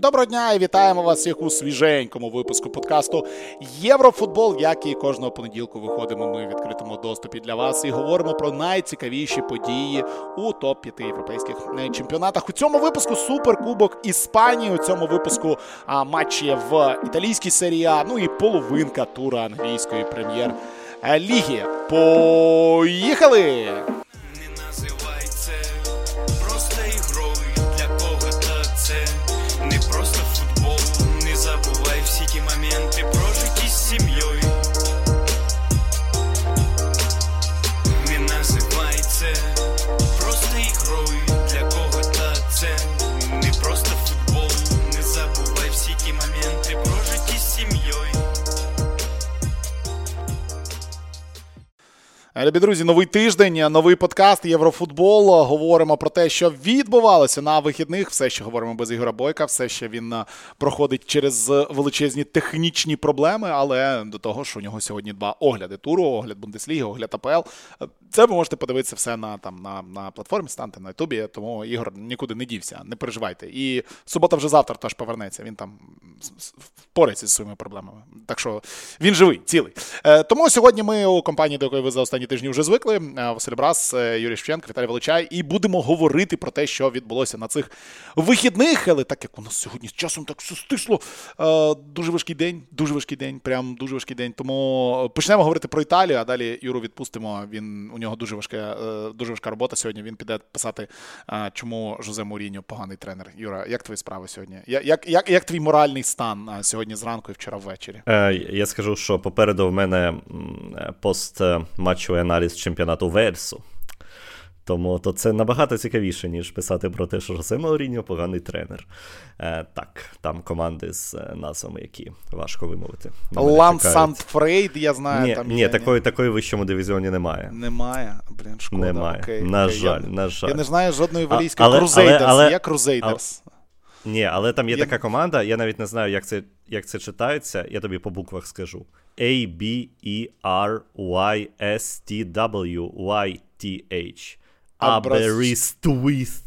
Доброго дня і вітаємо вас всіх у свіженькому випуску подкасту Єврофутбол. Як і кожного понеділку виходимо ми в відкритому доступі для вас і говоримо про найцікавіші події у топ 5 європейських е, чемпіонатах. У цьому випуску суперкубок Іспанії. У цьому випуску а, матчі в італійській серії А, ну і половинка тура англійської прем'єр-ліги. Поїхали! Любі друзі, новий тиждень, новий подкаст Єврофутбол. Говоримо про те, що відбувалося на вихідних. Все, що говоримо без Ігора Бойка, все ще він е, проходить через величезні технічні проблеми, але до того, що у нього сьогодні два огляди туру, огляд Бундесліги, огляд АПЛ. Це ви можете подивитися все на там на, на платформі, станьте на Ютубі, тому Ігор нікуди не дівся, не переживайте. І субота вже завтра теж повернеться. Він там впорається зі своїми проблемами. Так що він живий, цілий. Е, тому сьогодні ми у компанії, до якої ви за останні тижні вже звикли. Е, Василь Брас, е, Юрій Шевченко, Віталій Величай, і будемо говорити про те, що відбулося на цих вихідних. Але так як у нас сьогодні з часом так все стисло. Дуже важкий день, дуже важкий день, прям дуже важкий день. Тому почнемо говорити про Італію, а далі Юру відпустимо. Він у нього дуже важка, дуже важка робота. Сьогодні він піде писати, чому Жозе Муріньо поганий тренер. Юра, як твої справи сьогодні? Як як, як твій моральний стан сьогодні зранку і вчора ввечері? Е, Я скажу, що попереду в мене постматчовий аналіз чемпіонату Версу. Тому то це набагато цікавіше, ніж писати про те, що Жосе Мауріньо поганий тренер. Е, Так, там команди з е, назвами, які важко вимовити. Лан Фрейд, я знаю. Ні, там ні, такої ні. такої в вищому дивізіоні немає. Немає. Блін, шкода. Немає. Окей, на окей. жаль, я, на жаль. Я не знаю жодної валійської але, Крузейдерс. Але, але, є Крузейдерс. Ні, але там є, є така команда, я навіть не знаю, як це як це читається, я тобі по буквах скажу. A, B, E, R, Y, S, T, W, Y, T, H. Аберістуїст.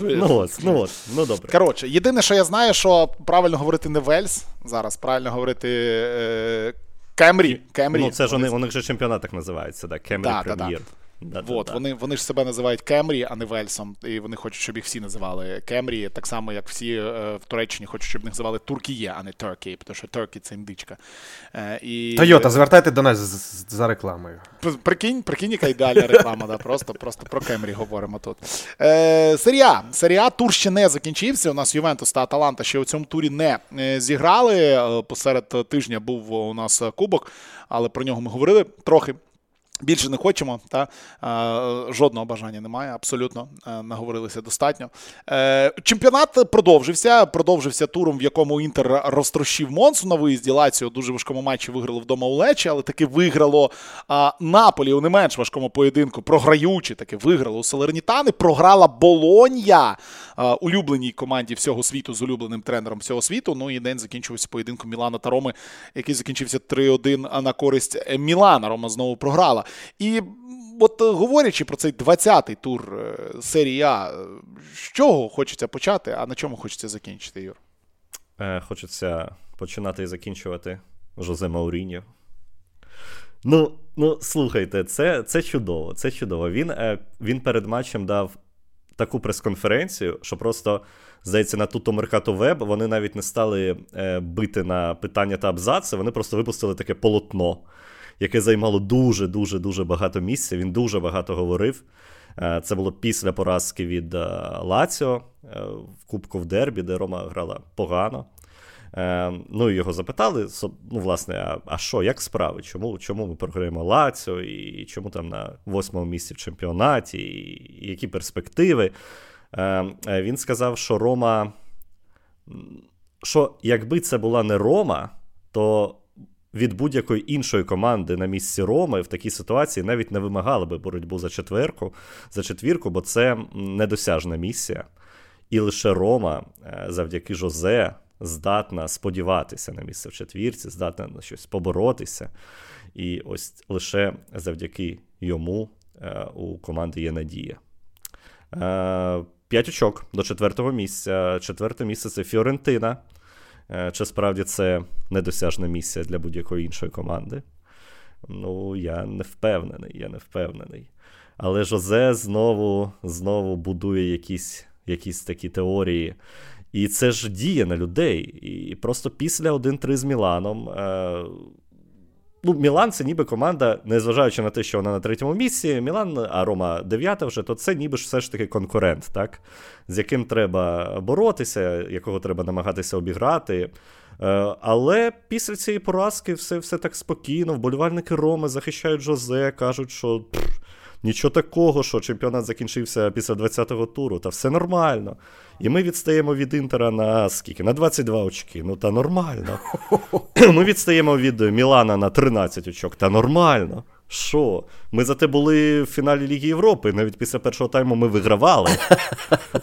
Ну от, ну от, ну добре. Коротше, єдине, що я знаю, що правильно говорити не Вельс зараз, правильно говорити е, Кемрі. Кемрі. Ну, це ж вони, у них же чемпіонат так називається, да, Кемрі да, Прем'єр. Да, да. Да, вот, да, Вони вони ж себе називають Кемрі, а не Вельсом. І вони хочуть, щоб їх всі називали Кемрі, так само, як всі е, в Туреччині хочуть, щоб їх називали Туркіє, а не Туркій, тому що Туркі це індичка. Е, і... Тойота, звертайте до нас за рекламою. Прикинь, прикинь, яка ідеальна реклама, да, просто просто про Кемрі говоримо тут. Е, Серія. Серія тур ще не закінчився. У нас Ювентус та Аталанта ще у цьому турі не е, зіграли. Посеред тижня був у нас кубок, але про нього ми говорили трохи. Більше не хочемо, та жодного бажання немає. Абсолютно наговорилися достатньо. Е, чемпіонат продовжився. Продовжився туром, в якому Інтер розтрощив Монсу на виїзді. Лаціо дуже важкому матчі виграло вдома у Лечі, але таки виграло Наполі у не менш важкому поєдинку. Програючи, таки виграло у Салернітани. Програла Болонья улюбленій команді всього світу з улюбленим тренером всього світу. Ну і день закінчився поєдинку Мілана та Роми, який закінчився 3-1 на користь Мілана. Рома знову програла. І от е, говорячи про цей 20-й тур е, серії А, з чого хочеться почати, а на чому хочеться закінчити, Юр? Е, Хочеться починати і закінчувати Жозе Мауріньо. Ну, ну слухайте, це це чудово. Це чудово. Він він перед матчем дав таку прес-конференцію, що просто, здається, на Туто Меркато Веб вони навіть не стали бити на питання та абзаци, вони просто випустили таке полотно яке займало дуже-дуже дуже багато місця. Він дуже багато говорив. Е, це було після поразки від е, Лаціо е, в Кубку в Дербі, де Рома грала погано. Ну, його запитали, ну, власне, а а що, як справи? Чому чому ми програємо Лаціо, і чому там на восьмому місці в чемпіонаті, і які перспективи? Він сказав, що Рома, що якби це була не Рома, то від будь-якої іншої команди на місці Роми в такій ситуації навіть не вимагали би боротьбу за четверку, за четвірку, бо це недосяжна місія. І лише Рома е, завдяки Жозе здатна сподіватися на місце в четвірці, здатна на щось поборотися. І ось лише завдяки йому е, у команди є надія. Е, 5 очок до четвертого місця. Четверте місце це Фіорентина. Е, чи справді це недосяжна місія для будь-якої іншої команди? Ну, я не впевнений, я не впевнений. Але Жозе знову знову будує якісь якісь такі теорії. І це ж діє на людей. І просто після 1-3 з Міланом. Е, Ну, Мілан це ніби команда, незважаючи на те, що вона на третьому місці, Мілан, а Рома дев'ята вже, то це ніби ж все ж таки конкурент, так? з яким треба боротися, якого треба намагатися обіграти. Е, але після цієї поразки все все так спокійно. Вболівальники Роми захищають Жозе, кажуть, що Нічого такого, що чемпіонат закінчився після 20-го туру, та все нормально. І ми відстаємо від Інтера на скільки? На 22 очки. Ну та нормально. Ми відстаємо від Мілана на 13 очок, та нормально. Що? Ми зате були в фіналі Ліги Європи. Навіть після першого тайму ми вигравали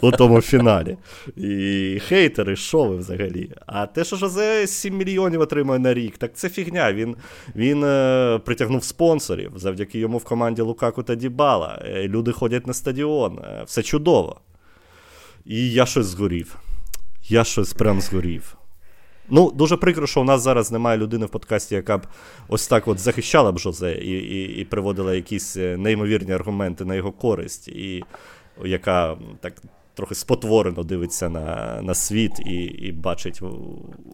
у тому фіналі. І хейтери, що ви взагалі? А те, що Жозе 7 мільйонів отримує на рік, так це фігня. Він він е, притягнув спонсорів. Завдяки йому в команді Лукаку та Дібала. Е, люди ходять на стадіон. Е, все чудово. І я щось згорів. Я щось прям згорів. Ну, дуже прикро, що у нас зараз немає людини в подкасті, яка б ось так от захищала б Жозе і і, і приводила якісь е, неймовірні аргументи на його користь, і яка так трохи спотворено дивиться на на світ і і бачить.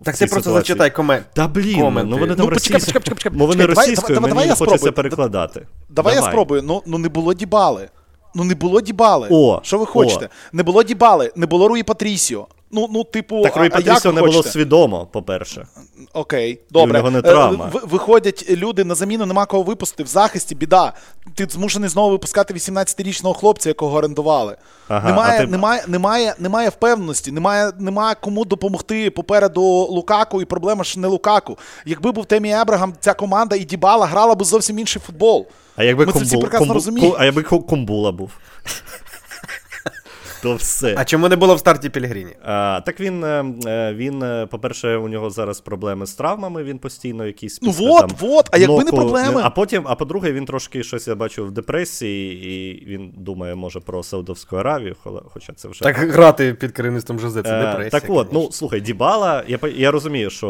Так ти просто зачитай комент. Та блін, коменти. ну вони там ну, російською, ну, вони російською, мені давай, не хочеться перекладати. Давай, давай я спробую. Ну, ну не було дібали. Ну не було дібали. О, Що ви хочете? О. Не було дібали, не було Руї Патрісіо. Ну, ну, типу, так Руї Патрісіо не хочете? було свідомо, по-перше. Окей, добре. І нього не е, травма. Виходять люди на заміну, нема кого випустити в захисті, біда. Ти змушений знову випускати 18-річного хлопця, якого орендували. Ага, немає, ти... немає, немає, немає впевненості, немає, немає кому допомогти попереду Лукаку, і проблема ж не Лукаку. Якби був Темі Ебрагам, ця команда і Дібала грала б зовсім інший футбол. А якби Ми Кумбул, це всі прекрасно Кумбул, розуміємо. А якби Кумбула був то все. А чому не було в старті Пілігріні? А, Так він, е, е, він, е, по-перше, у нього зараз проблеми з травмами, він постійно якісь. Ну вот, там, вот, а якби ноку, не проблеми. А потім, а по-друге, він трошки щось я бачу в депресії, і він думає, може, про Саудовську Аравію, хоча це вже. Так грати під керівництвом Жозе, це депресія. Так от, ну слухай, Дібала, я я розумію, що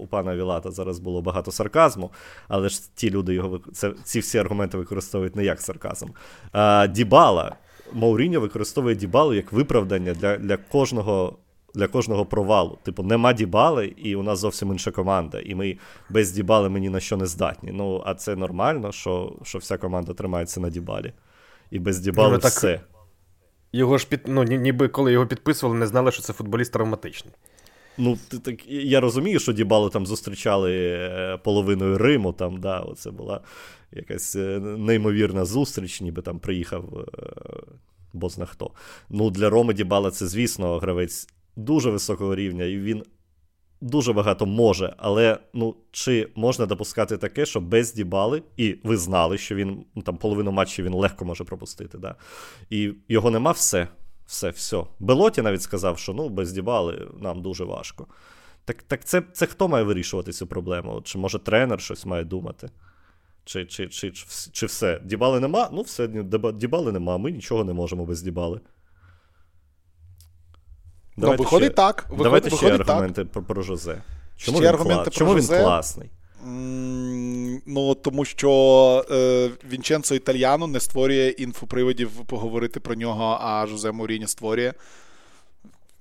у пана Вілата зараз було багато сарказму, але ж ті люди його це, ці всі аргументи використовують не як сарказм. А, Дібала. Мауріньо використовує Дібалу як виправдання для для, кожного для кожного провалу. Типу, нема Дібали, і у нас зовсім інша команда. І ми без Дібали ми ні на що не здатні. Ну, а це нормально, що що вся команда тримається на Дібалі. І без Дібали так, все. Його ж під, ну, ніби коли його підписували, не знали, що це футболіст травматичний. Ну, так, я розумію, що Дібалу там зустрічали е, половиною Риму. Там, да, Оце була якась е, неймовірна зустріч, ніби там приїхав е, бозна хто. Ну, Для Роми Дібала це, звісно, гравець дуже високого рівня, і він дуже багато може. Але ну, чи можна допускати таке, що без Дібали, і ви знали, що він ну, там половину матчів він легко може пропустити. да? І його нема все. Все, все. Белоті навіть сказав, що ну, без Дібали нам дуже важко. Так так це це хто має вирішувати цю проблему? Чи може тренер щось має думати? Чи чи, чи, чи, чи все? Дібали нема? Ну, все, Дібали нема, ми нічого не можемо без Дібали. Ну, давайте ну, виходить ще, так. Виходить, давайте виходить ще аргументи так. Про, про Жозе. Чому, ще він, аргументи кла... про Чому Жозе? він класний? Ну, тому що е, Вінченцо Італьяно не створює інфоприводів поговорити про нього, а Жозе Моріні створює.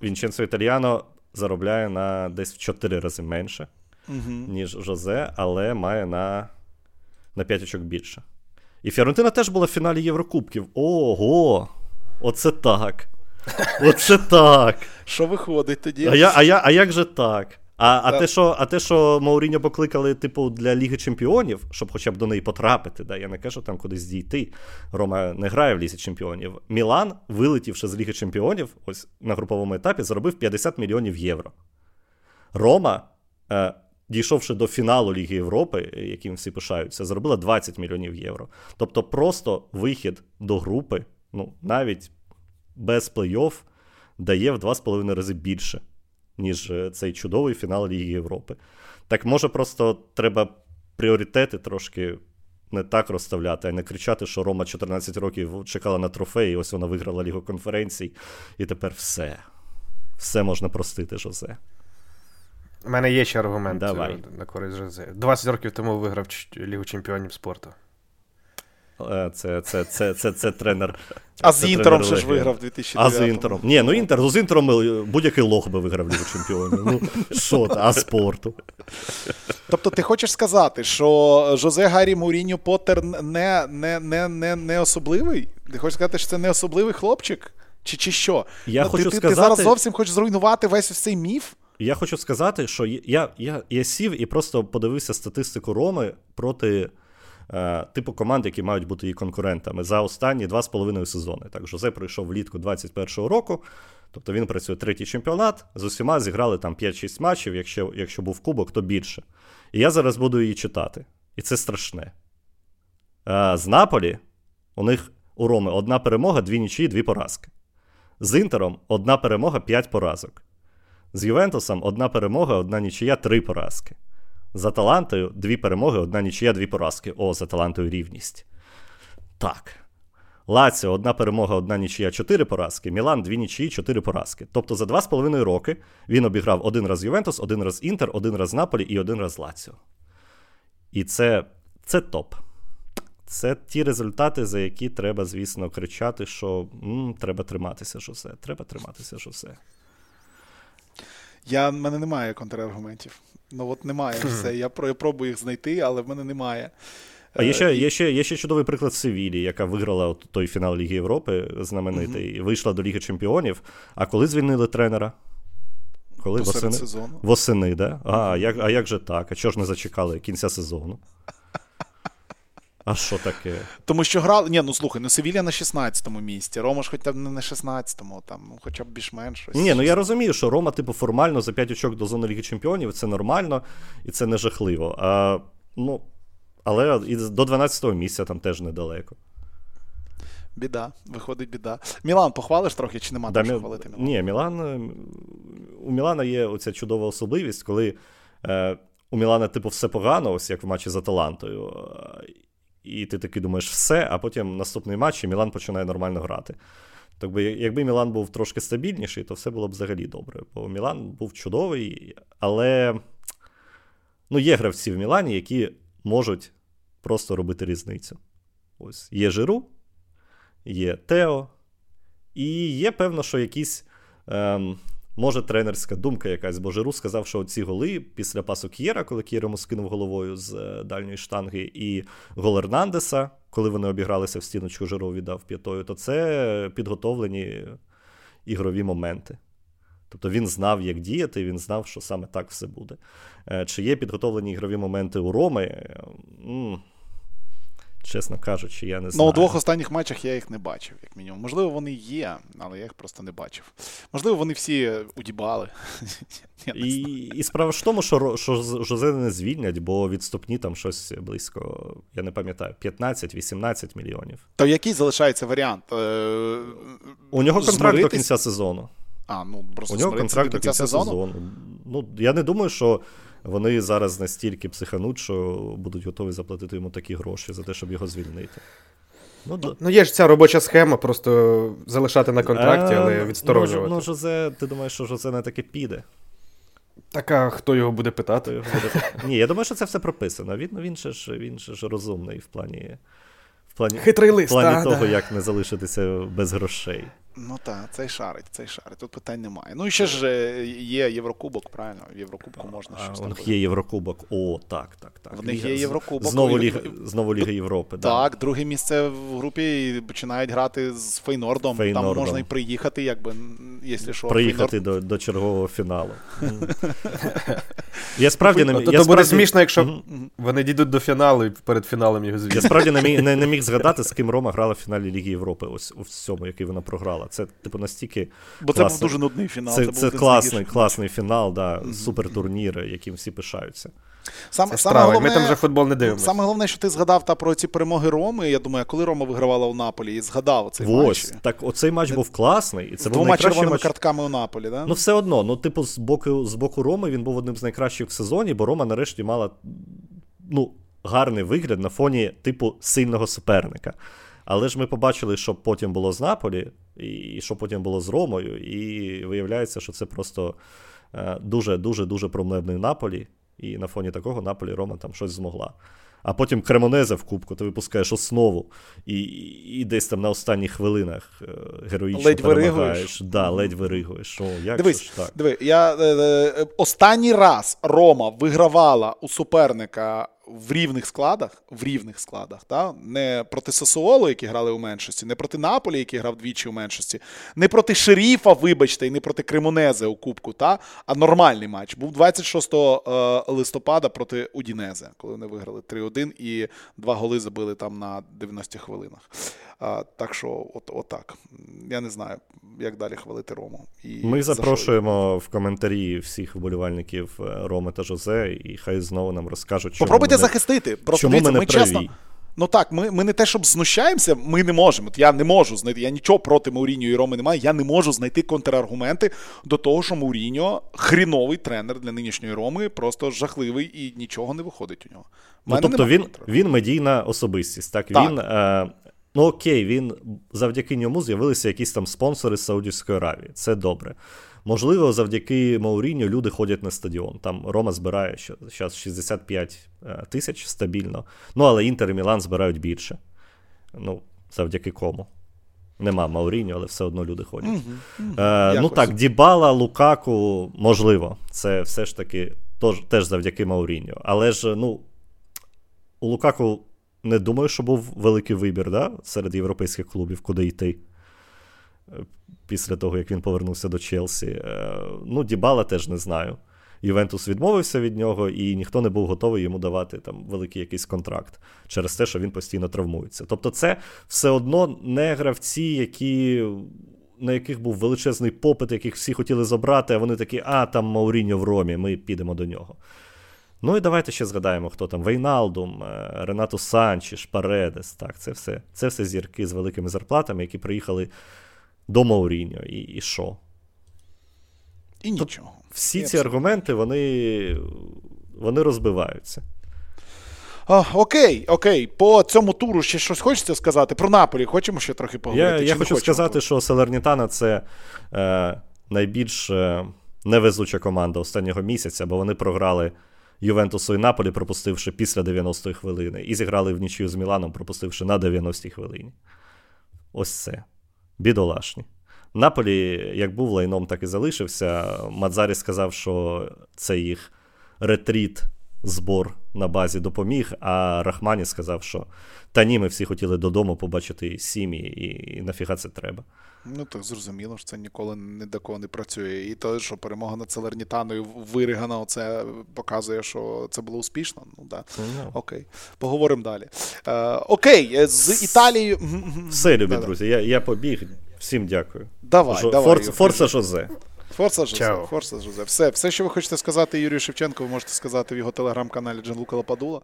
Вінченцо Італьяно заробляє на десь в 4 рази менше, угу. ніж Жозе, але має на на 5 очок більше. І Фіорентина теж була в фіналі Єврокубків. Ого! Оце так. Оце так. Що виходить тоді? А я, а, я, а як же так? А а, те, що а те, що Мауріньо покликали, типу, для Ліги Чемпіонів, щоб хоча б до неї потрапити, да, я не кажу там кудись дійти. Рома не грає в Лізі Чемпіонів. Мілан, вилетівши з Ліги Чемпіонів, ось на груповому етапі, заробив 50 мільйонів євро. Рома, е, дійшовши до фіналу Ліги Європи, яким всі пишаються, заробила 20 мільйонів євро. Тобто, просто вихід до групи, ну, навіть без плей-офф, дає в 2,5 рази більше ніж е, цей чудовий фінал Ліги Європи. Так може просто треба пріоритети трошки не так розставляти, а не кричати, що Рома 14 років чекала на трофей, і ось вона виграла Лігу конференцій, і тепер все. Все можна простити, Жозе. У мене є ще аргумент Давай. е, на користь Жозе. 20 років тому виграв Лігу чемпіонів спорту. Е, Це, це, це, це, це тренер. А це з Інтером ще ж виграв 2009 А з Інтером. Ні, ну Інтер, з Інтером е, будь-який лох би виграв Лігу чемпіонів. Ну, що а спорту? Тобто ти хочеш сказати, що Жозе Гаррі Мауріньо Поттер не, не, не, не, не особливий? Ти хочеш сказати, що це не особливий хлопчик? Чи, чи що? Я Ну, хочу ти, сказати- ти зараз зовсім хочеш зруйнувати весь цей міф? Я хочу сказати, що я, я, я сів і просто подивився статистику Роми проти е, типу команд, які мають бути її конкурентами за останні два з половиною сезони. Так, Жозе прийшов влітку 21-го року, тобто він працює третій чемпіонат. З усіма зіграли там 5-6 матчів, якщо, якщо був кубок, то більше. І я зараз буду її читати. І це страшне. Е, з Наполі у них у Роми одна перемога, дві нічиї, дві поразки. З Інтером одна перемога, п'ять поразок. З Ювентусом одна перемога, одна нічия, три поразки. З Аталантою дві перемоги, одна нічия, дві поразки. О, з Аталантою рівність. Так. Лаціо одна перемога, одна нічия, чотири поразки. Мілан дві нічиї, чотири поразки. Тобто за два з половиною роки він обіграв один раз Ювентус, один раз Інтер, один раз Наполі і один раз Лаціо. І це, це топ. Це ті результати, за які треба, звісно, кричати, що м, треба триматися, Жосе. Треба триматися, Жосе. Я, в мене немає контраргументів. Ну от немає все. Я, про- я пробую їх знайти, але в мене немає. А є Е, ще, є, ще, є ще чудовий приклад Севілі, яка виграла от той фінал Ліги Європи знаменитий, і вийшла до Ліги Чемпіонів. А коли звільнили тренера? Коли восени? Восени, да? А, як, а як же так? А чого ж не зачекали кінця сезону? А що таке? Тому що грали. Ні, ну слухай, ну Севілля на 16-му місці. Рома ж хоч там не на 16-му, там, ну, хоча б більш-менш щось. Ні, ну я розумію, що Рома, типу, формально за 5 очок до зони Ліги Чемпіонів це нормально і це не жахливо. А, ну, але і до 12-го місця там теж недалеко. Біда, виходить біда. Мілан, похвалиш трохи чи нема Да, там що Мі- хвалити? Мілан? Ні, Мілан. е, У Мілана є оця чудова особливість, коли е, у Мілана, типу, все погано, ось як в матчі з Аталантою. І ти такий думаєш, все, а потім наступний матч і Мілан починає нормально грати. Так би, якби Мілан був трошки стабільніший, то все було б взагалі добре. Бо Мілан був чудовий, але ну, є гравці в Мілані, які можуть просто робити різницю. Ось є Жиру, є Тео, і є певно, що якісь. Ем, може, тренерська думка якась, бо Жиру сказав, що ці голи після пасу К'єра, коли К'єр йому скинув головою з е, дальньої штанги, і гол Ернандеса, коли вони обігралися в стіночку, Жиру віддав п'ятою, то це підготовлені ігрові моменти. Тобто він знав, як діяти, він знав, що саме так все буде. Е, Чи є підготовлені ігрові моменти у Роми? Чесно кажучи, я не знаю. Ну, у двох останніх матчах я їх не бачив, як мінімум. Можливо, вони є, але я їх просто не бачив. Можливо, вони всі удібали. І, і справа ж в тому, що, що Жозе не звільнять, бо відступні там щось близько, я не пам'ятаю, 15-18 мільйонів. То який залишається варіант? Е, У нього контракт до кінця сезону. А, ну просто У нього контракт до кінця сезону. Ну, я не думаю, що вони зараз настільки психануть, що будуть готові заплатити йому такі гроші за те, щоб його звільнити. Ну, да. Ну, є ж ця робоча схема, просто залишати на контракті, Е, але ну, відсторонювати. Ну, Жозе, ти думаєш, що Жозе на таке піде? Так, а хто його буде питати? його буде- Ні, я думаю, що це все прописано. Він, ну, він, же ж, він же ж розумний в плані. В плані, Хитрий в плані та, того, да. як не залишитися без грошей. Ну так, цей шарить, цей шарить. Тут питань немає. Ну і ще ж е, є Єврокубок, правильно? В Єврокубку можна щось у них є Єврокубок. О, так, так, так. В них є Єврокубок. Знову Ліга, знову Ліга Європи. да. Так, друге місце в групі і починають грати з Фейнордом. Там можна і приїхати, якби, якщо що. Приїхати до, до чергового фіналу. Я справді не міг. то буде смішно, якщо вони дійдуть до фіналу і перед фіналом його Я справді не міг, згадати, з ким Рома грала в фіналі Ліги Європи, ось у цьому, який вона програла. Це, типу, настільки. Бо це був дуже нудний фінал. Це, був це класний, класний фінал, да, супертурнір, яким всі пишаються. Сам, Це саме головне, Ми там вже футбол не дивимося. Саме головне, що ти згадав та про ці перемоги Роми. Я думаю, а коли Рома вигравала у Наполі і згадав цей Ось, матч. так оцей матч був класний, і це З був двома червоними матч. картками у Наполі, да? Ну, все одно, ну, типу, з боку, з боку Роми він був одним з найкращих в сезоні, бо Рома нарешті мала ну, гарний вигляд на фоні типу сильного суперника. Але ж ми побачили, що потім було з Наполі, і що потім було з Ромою, і виявляється, що це просто дуже-дуже дуже проблемний Наполі, і на фоні такого Наполі Рома там щось змогла а потім Кремонезе в кубку, ти випускаєш основу, і і десь там на останніх хвилинах е, героїчно ледь перемагаєш. Да, ледь виригуєш. О, як Дивись, ж так? диви, я, е, е, останній раз Рома вигравала у суперника в рівних складах, в рівних складах, та? не проти Сосуолу, які грали у меншості, не проти Наполі, який грав двічі у меншості, не проти Шеріфа, вибачте, і не проти Кремонезе у Кубку, та? а нормальний матч. Був 26 е, листопада проти Удінезе, коли вони виграли 3-1 і два голи забили там на 90 хвилинах. Так що, от, отак. Я не знаю, як далі хвалити Рому. І Ми запрошуємо в коментарі всіх вболівальників е, Роми та Жозе, і хай знову нам розкажуть, чому Попробуйте ми захистити. Просто чому дивіться, ми, не ми чесно. Ну так, ми ми не те, щоб знущаємося, ми не можемо. От Я не можу знайти. Я нічого проти Мауріньо і Роми немає. Я не можу знайти контраргументи до того, що Мауріньо хріновий тренер для нинішньої Роми, просто жахливий і нічого не виходить у нього. Ну, тобто він він медійна особистість. Так, так. він е, Ну окей, він завдяки ньому з'явилися якісь там спонсори з Саудівської Аравії. Це добре. Можливо, завдяки Мауріню люди ходять на стадіон. Там Рома збирає зараз 65 е, тисяч стабільно. Ну, але Інтер і Мілан збирають більше. Ну, завдяки кому. Нема Мауріньо, але все одно люди ходять. Mm-hmm. Mm-hmm. Е, ну так, Дібала, Лукаку, можливо, це все ж таки тож, теж завдяки Мауріньо. Але ж, ну, у Лукаку не думаю, що був великий вибір да, серед європейських клубів, куди йти. Після того, як він повернувся до Челсі. Е, ну, Дібала теж не знаю. Ювентус відмовився від нього, і ніхто не був готовий йому давати там великий якийсь контракт через те, що він постійно травмується. Тобто, це все одно не гравці, які. На яких був величезний попит, яких всі хотіли забрати, а вони такі, а там Мауріньо в Ромі, ми підемо до нього. Ну і давайте ще згадаємо, хто там Вейналдум, е, Ренато Санчіш, Паредес. Так, це все це все зірки з великими зарплатами, які приїхали до Мауріньо. І і що? І нічого. Всі і ці аргументи вони, вони розбиваються. А, Окей, окей. По цьому туру ще щось хочеться сказати. Про Наполі хочемо ще трохи поговорити. Я я хочу сказати, що Салернітана це е, найбільш е, невезуча команда останнього місяця, бо вони програли. Ювентусу і Наполі, пропустивши після 90-ї хвилини, і зіграли в нічию з Міланом, пропустивши на 90-й хвилині. Ось це. Бідолашні. Наполі, як був лайном, так і залишився. Мадзарі сказав, що це їх ретріт, збор на базі допоміг. А Рахмані сказав, що та ні, ми всі хотіли додому побачити сім'ї, і, і нафіга це треба. Ну так зрозуміло, що це ніколи ні до кого не працює. І те, що перемога над Целернітаною виригана, це показує, що це було успішно. Ну да. Mm-hmm. Окей. Поговоримо далі. Е, Окей, з Італією. Все, любі друзі, я я побіг. Всім дякую. Давай, Жо... давай. Forza Жозе. Forza Жозе, Forza Жозе. Все, все, що ви хочете сказати Юрію Шевченко, ви можете сказати в його телеграм-каналі Джанлука Лападула.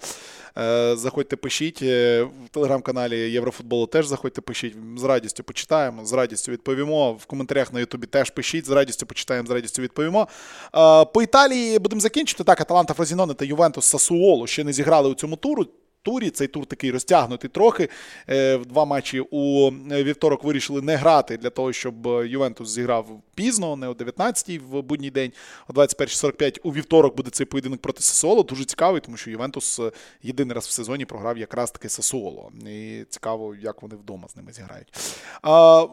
Е, заходьте, пишіть. Е, в телеграм-каналі Єврофутболу теж заходьте, пишіть. З радістю почитаємо, з радістю відповімо. В коментарях на Ютубі теж пишіть, з радістю почитаємо, з радістю відповімо. Е, по Італії будемо закінчити. Так, Аталанта Фразіноне та Ювентус Сасуоло ще не зіграли у цьому туру турі. Цей тур такий розтягнутий трохи. Е, в два матчі у вівторок вирішили не грати для того, щоб Ювентус зіграв пізно, не о 19-й в будній день, о 21.45 у вівторок буде цей поєдинок проти Сасуоло. Дуже цікавий, тому що Ювентус е, єдиний раз в сезоні програв якраз таки Сасуоло. І цікаво, як вони вдома з ними зіграють. А,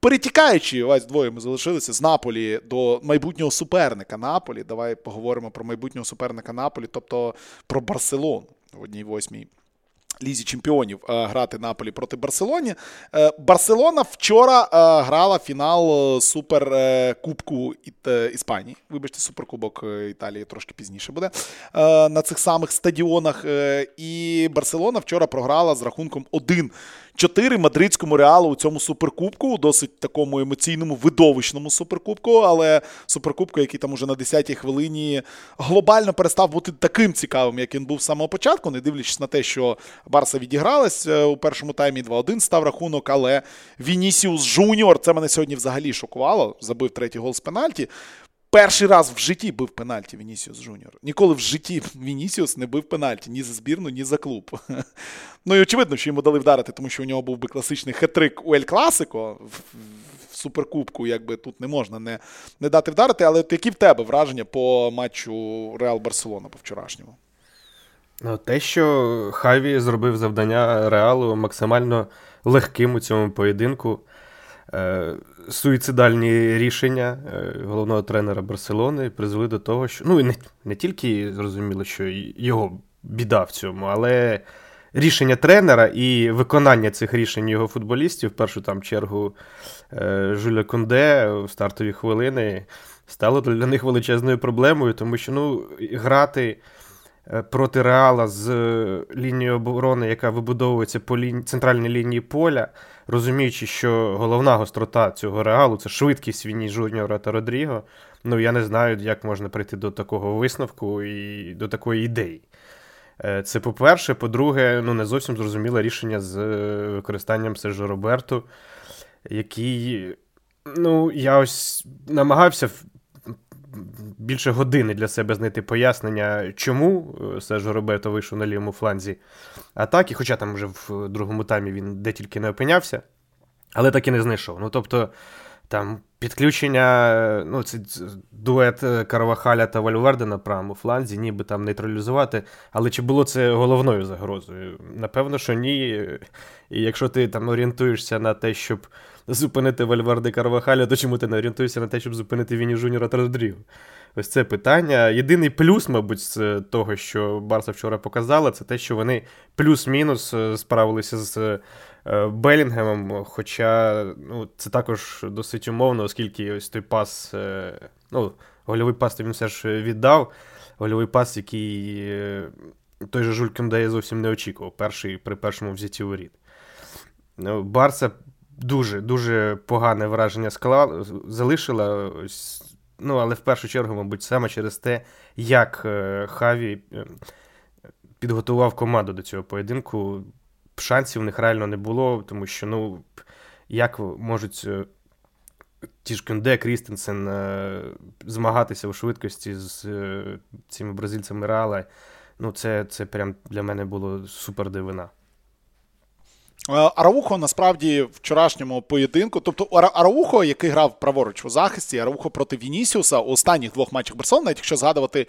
Перетікаючи, ось двоє ми залишилися з Наполі до майбутнього суперника Наполі. Давай поговоримо про майбутнього суперника Наполі, тобто про Барселону в одній восьмій. Лізі чемпіонів е, грати Наполі проти Барселоні. Е, Барселона вчора е, грала фінал Суперкубку Іспанії. Вибачте, Суперкубок Італії трошки пізніше буде на цих самих стадіонах. І Барселона вчора програла з рахунком 1 4 мадридському реалу у цьому суперкубку, досить такому емоційному видовищному суперкубку, але суперкубку, який там уже на 10-й хвилині глобально перестав бути таким цікавим, як він був з самого початку, не дивлячись на те, що Барса відігралась е, у першому таймі 2-1 став рахунок, але Вінісіус Жуніор, це мене сьогодні взагалі шокувало. Забив третій гол з пенальті. Перший раз в житті бив пенальті Вінісіус Жуніор. Ніколи в житті Вінісіус не бив пенальті ні за збірну, ні за клуб. Ну і очевидно, що йому дали вдарити, тому що у нього був би класичний хетрик у Ель Класико в, суперкубку, якби тут не можна не не дати вдарити. Але які в тебе враження по матчу Реал Барселона по вчорашньому? Ну, Те, що Хаві зробив завдання Реалу максимально легким у цьому поєдинку. Е, суїцидальні рішення е, головного тренера Барселони призвели до того, що ну і не, не тільки зрозуміло, що його біда в цьому, але рішення тренера і виконання цих рішень його футболістів, в першу там чергу е, Жуля Конде в стартові хвилини, стало для них величезною проблемою, тому що ну, грати. Е, проти Реала з лінією оборони, яка вибудовується по лінії, центральній лінії поля, розуміючи, що головна гострота цього реалу це швидкість війні Жуніора та Родріго. Ну я не знаю, як можна прийти до такого висновку і до такої ідеї. Е, це по-перше, по-друге, ну не зовсім зрозуміле рішення з е, використанням Сержо Роберту, який, ну, я ось намагався більше години для себе знайти пояснення, чому е, Сержо Роберто вийшов на лівому фланзі атаки, хоча там вже в другому таймі він де тільки не опинявся, але так і не знайшов. Ну, тобто, там підключення, ну, це дует Карвахаля та Вальверде на правому фланзі, ніби там нейтралізувати. Але чи було це головною загрозою? Напевно, що ні. І якщо ти там орієнтуєшся на те, щоб зупинити Вальверде Карвахаля, то чому ти не орієнтуєшся на те, щоб зупинити Віні Жуніора та Родрігу? Ось це питання. Єдиний плюс, мабуть, з того, що Барса вчора показала, це те, що вони плюс-мінус е, справилися з е, Белінгемом. Хоча ну, це також досить умовно, оскільки ось той пас, е, ну, гольовий пас він все ж віддав. Гольовий пас, який той же Жуль Кюндеє зовсім не очікував, перший при першому взятті у рід. Ну, Барса дуже дуже погане враження склала, залишила. Ну, але в першу чергу, мабуть, саме через те, як е, Хаві е, підготував команду до цього поєдинку. Шансів в них реально не було, тому що, ну, як можуть е, ті ж Кюнде, Крістенсен змагатися у швидкості з цими бразильцями Реала, ну, це це прям для мене було супер дивина. Е, Араухо насправді в вчорашньому поєдинку, тобто Араухо, який грав праворуч у захисті, Араухо проти Вінісіуса у останніх двох матчах Барселони, навіть якщо згадувати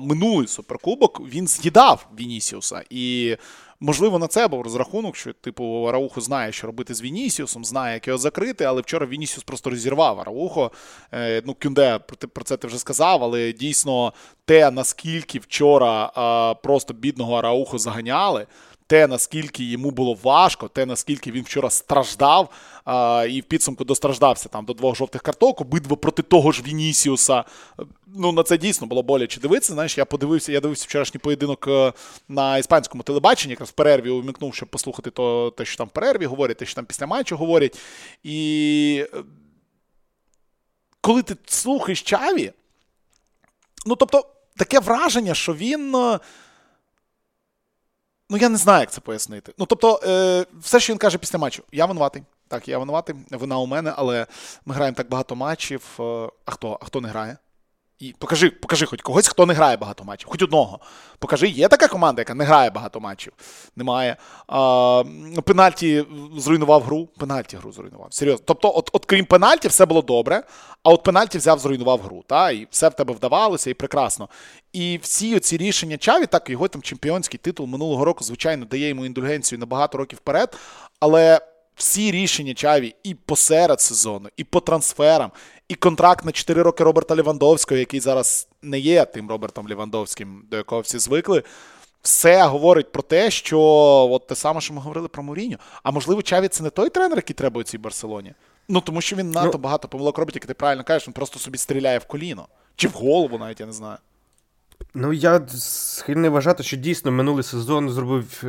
минулий суперкубок, він з'їдав Вінісіуса. І можливо на це був розрахунок, що типу Араухо знає, що робити з Вінісіусом, знає, як його закрити, але вчора Вінісіус просто розірвав Араухо. Е, ну, Кюнде про це ти вже сказав, але дійсно те, наскільки вчора просто бідного Араухо заганяли те, наскільки йому було важко, те, наскільки він вчора страждав, а, і в підсумку достраждався там до двох жовтих карток, обидва проти того ж Вінісіуса. Ну, на це дійсно було боляче дивитися. Знаєш, я подивився, я дивився вчорашній поєдинок е, на іспанському телебаченні, якраз в перерві увімкнув, щоб послухати то, те, що там в перерві говорять, те, що там після матчу говорять. І е, коли ти слухаєш Чаві, ну тобто таке враження, що він. Ну, я не знаю, як це пояснити. Ну, тобто, е, все, що він каже після матчу, я винуватий. Так, я винуватий, вина у мене, але ми граємо так багато матчів. Е, а хто А хто не грає? І Покажи покажи хоч когось, хто не грає багато матчів, хоч одного. Покажи, є така команда, яка не грає багато матчів. Немає. А, Пенальті зруйнував гру. Пенальті гру зруйнував. Серйозно. Тобто, от, от крім пенальті, все було добре, а от пенальті взяв, зруйнував гру. Та? І все в тебе вдавалося, і прекрасно. І всі ці рішення Чаві, так, його там чемпіонський титул минулого року, звичайно, дає йому індульгенцію на багато років вперед. Але всі рішення Чаві і посеред сезону, і по трансферам, і контракт на 4 роки Роберта Лівандовського, який зараз не є тим Робертом Лівандовським, до якого всі звикли. Все говорить про те, що от те саме, що ми говорили про Муріньо. А можливо, Чаві це не той тренер, який треба у цій Барселоні. Ну тому що він надто ну, багато помилок робить, як ти правильно кажеш, він просто собі стріляє в коліно. Чи в голову, навіть я не знаю. Ну, я схильний вважати, що дійсно минулий сезон зробив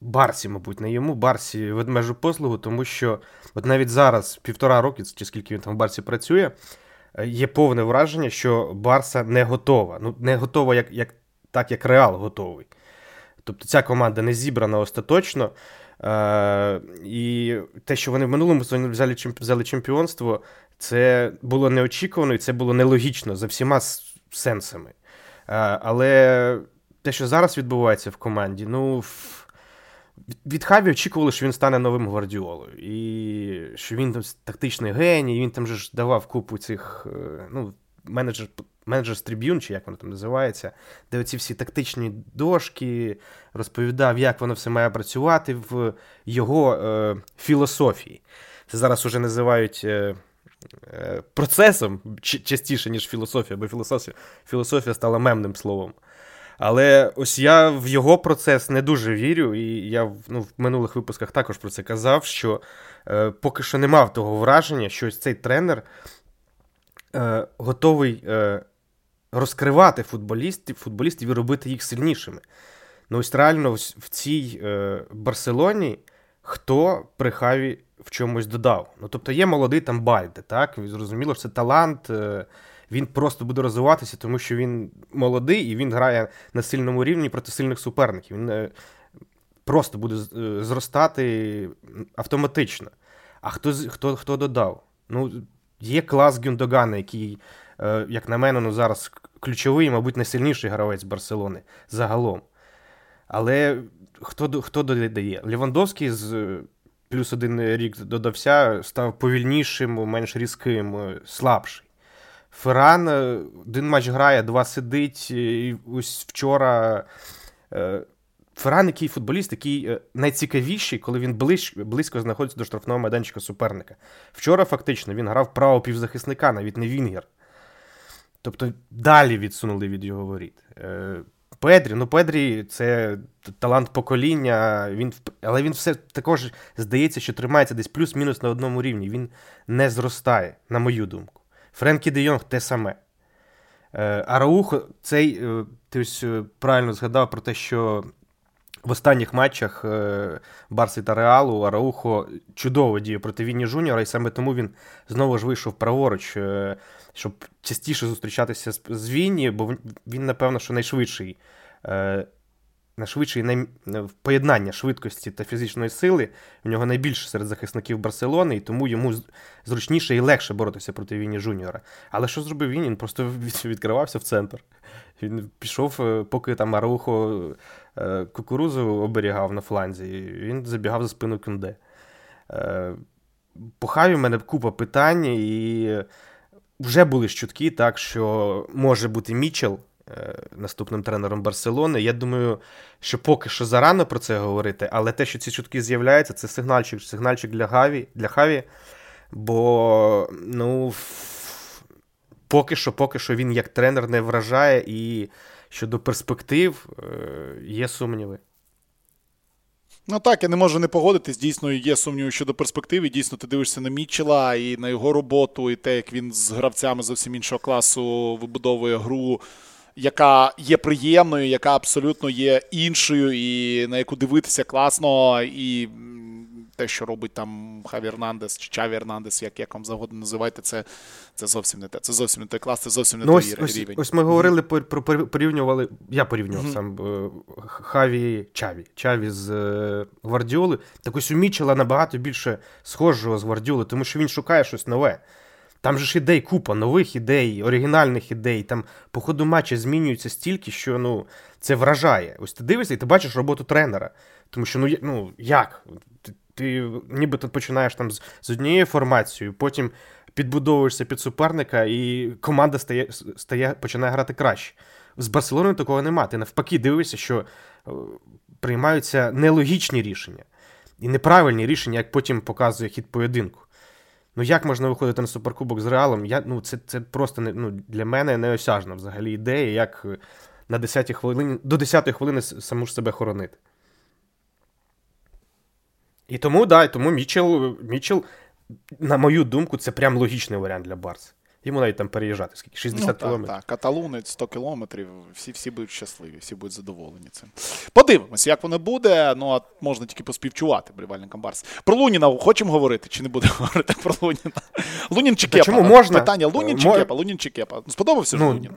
Барсі, мабуть, не йому, Барсі ведмежу послугу, тому що от навіть зараз, півтора роки, чи скільки він там в Барсі працює, е, є повне враження, що Барса не готова. Ну, не готова, як, як, так, як Реал готовий. Тобто ця команда не зібрана остаточно. Е, І те, що вони в минулому сезоні взяли взяли чемпіонство, це було неочікувано і це було нелогічно за всіма сенсами. Е, але те, що зараз відбувається в команді, ну. Від Хаві очікували, що він стане новим гвардіолою. І що він там тактичний геній, він там же ж давав купу цих е, ну, менеджер менеджер триб'юн, чи як воно там називається, де оці всі тактичні дошки розповідав, як воно все має працювати в його е, філософії. Це зараз уже називають. Е, е Процесом частіше, ніж філософія, бо філософія філософія стала мемним словом. Але ось я в його процес не дуже вірю, і я ну, в минулих випусках також про це казав, що е, поки що не мав того враження, що ось цей тренер е, готовий е, розкривати футболістів футболістів і робити їх сильнішими. Ну, ось реально ось в цій е, Барселоні хто при Хаві в чомусь додав. Ну, Тобто є молодий там Бальде, так? Зрозуміло, що це талант. Е, він просто буде розвиватися, тому що він молодий і він грає на сильному рівні проти сильних суперників. Він е, просто буде е, зростати автоматично. А хто хто, хто додав? Ну, Є клас Гюндогана, який, е, як на мене, ну, зараз ключовий, мабуть, найсильніший гравець Барселони загалом. Але хто хто додає? Лівандовський з плюс один рік додався, став повільнішим, менш різким, слабший. Ферран е, один матч грає, два сидить. І Ось вчора. Е, Ферран, який футболіст, який е, найцікавіший, коли він близько, близько знаходиться до штрафного майданчика суперника. Вчора фактично він грав право півзахисника, навіть не Вінгер. Тобто далі відсунули від його воріт. Педрі, ну Педрі це талант покоління, він, але він все також здається, що тримається десь плюс-мінус на одному рівні. Він не зростає, на мою думку. Френкі Де Йонг те саме. Е, Араухо, цей, е, ти ось е, правильно згадав про те, що в останніх матчах Барси та Реалу Араухо чудово діє проти Вінні Жуніора, і саме тому він знову ж вийшов праворуч, щоб частіше зустрічатися з Вінні, бо він, напевно, що найшвидший найшвидший най... поєднання швидкості та фізичної сили. В нього найбільше серед захисників Барселони, і тому йому зручніше і легше боротися проти Віні Жуніора. Але що зробив він? Він просто відкривався в центр. Він пішов, е, поки там Араухо е, кукурузу оберігав на фланзі, і він забігав за спину Кюнде. Е, по Хаві в мене купа питань, і вже були чутки, так, що може бути Мічел. Е, наступним тренером Барселони. Я думаю, що поки що зарано про це говорити, але те, що ці чутки з'являються, це сигнальчик сигнальчик для Гаві, для Хаві. Бо, ну, поки що, поки що він як тренер не вражає, і щодо перспектив е, є сумніви. Ну так, я не можу не погодитись. Дійсно, є сумніви щодо перспективи. Дійсно, ти дивишся на Мічела і на його роботу, і те, як він з гравцями зовсім іншого класу вибудовує гру яка є приємною, яка абсолютно є іншою, і на яку дивитися класно, і те, що робить там Хаві Ернандес чи Чаві Ернандес, як як вам завгодно називайте, це це зовсім не те. Це зовсім не той клас, це зовсім не ну, той ось, рівень. Ось ми говорили про порівнювали. Я порівнював mm-hmm. сам е, Хаві Чаві. Чаві з е, Гвардіоли. Так ось у Мічела набагато більше схожого з Гвардіоли, тому що він шукає щось нове. Там же ж ідей купа, нових ідей, оригінальних ідей. Там по ходу матча змінюється стільки, що ну, це вражає. Ось ти дивишся і ти бачиш роботу тренера. Тому що, ну ну як? Ти, ти ніби тут починаєш там з, з однією формацією, потім підбудовуєшся під суперника, і команда стає, стає, починає грати краще. З Барселоною такого нема. Ти навпаки дивишся, що е, приймаються нелогічні рішення і неправильні рішення, як потім показує хід поєдинку. Ну, як можна виходити на суперкубок з реалом? Я, ну, Це це просто не, ну, для мене неосяжна взагалі ідея, як на 10 хвилині, до 10 хвилини саму ж себе хоронити. І тому, да, тому Мічел, Мічел, на мою думку, це прям логічний варіант для Барса. Йому навіть там переїжджати, скільки 60 ну, кілометрів. Так, Каталунець 100 кілометрів, всі всі будуть щасливі, всі будуть задоволені цим. Подивимось, як воно буде. Ну а можна тільки поспівчувати болівальникам Барс. Про Луніна хочемо говорити чи не будемо говорити про Луніна? Лунін чи Кепа? Чому можна? Питання Лунін чи Кепа? Лунін чи Кепа? Сподобався ж ну, Лунін?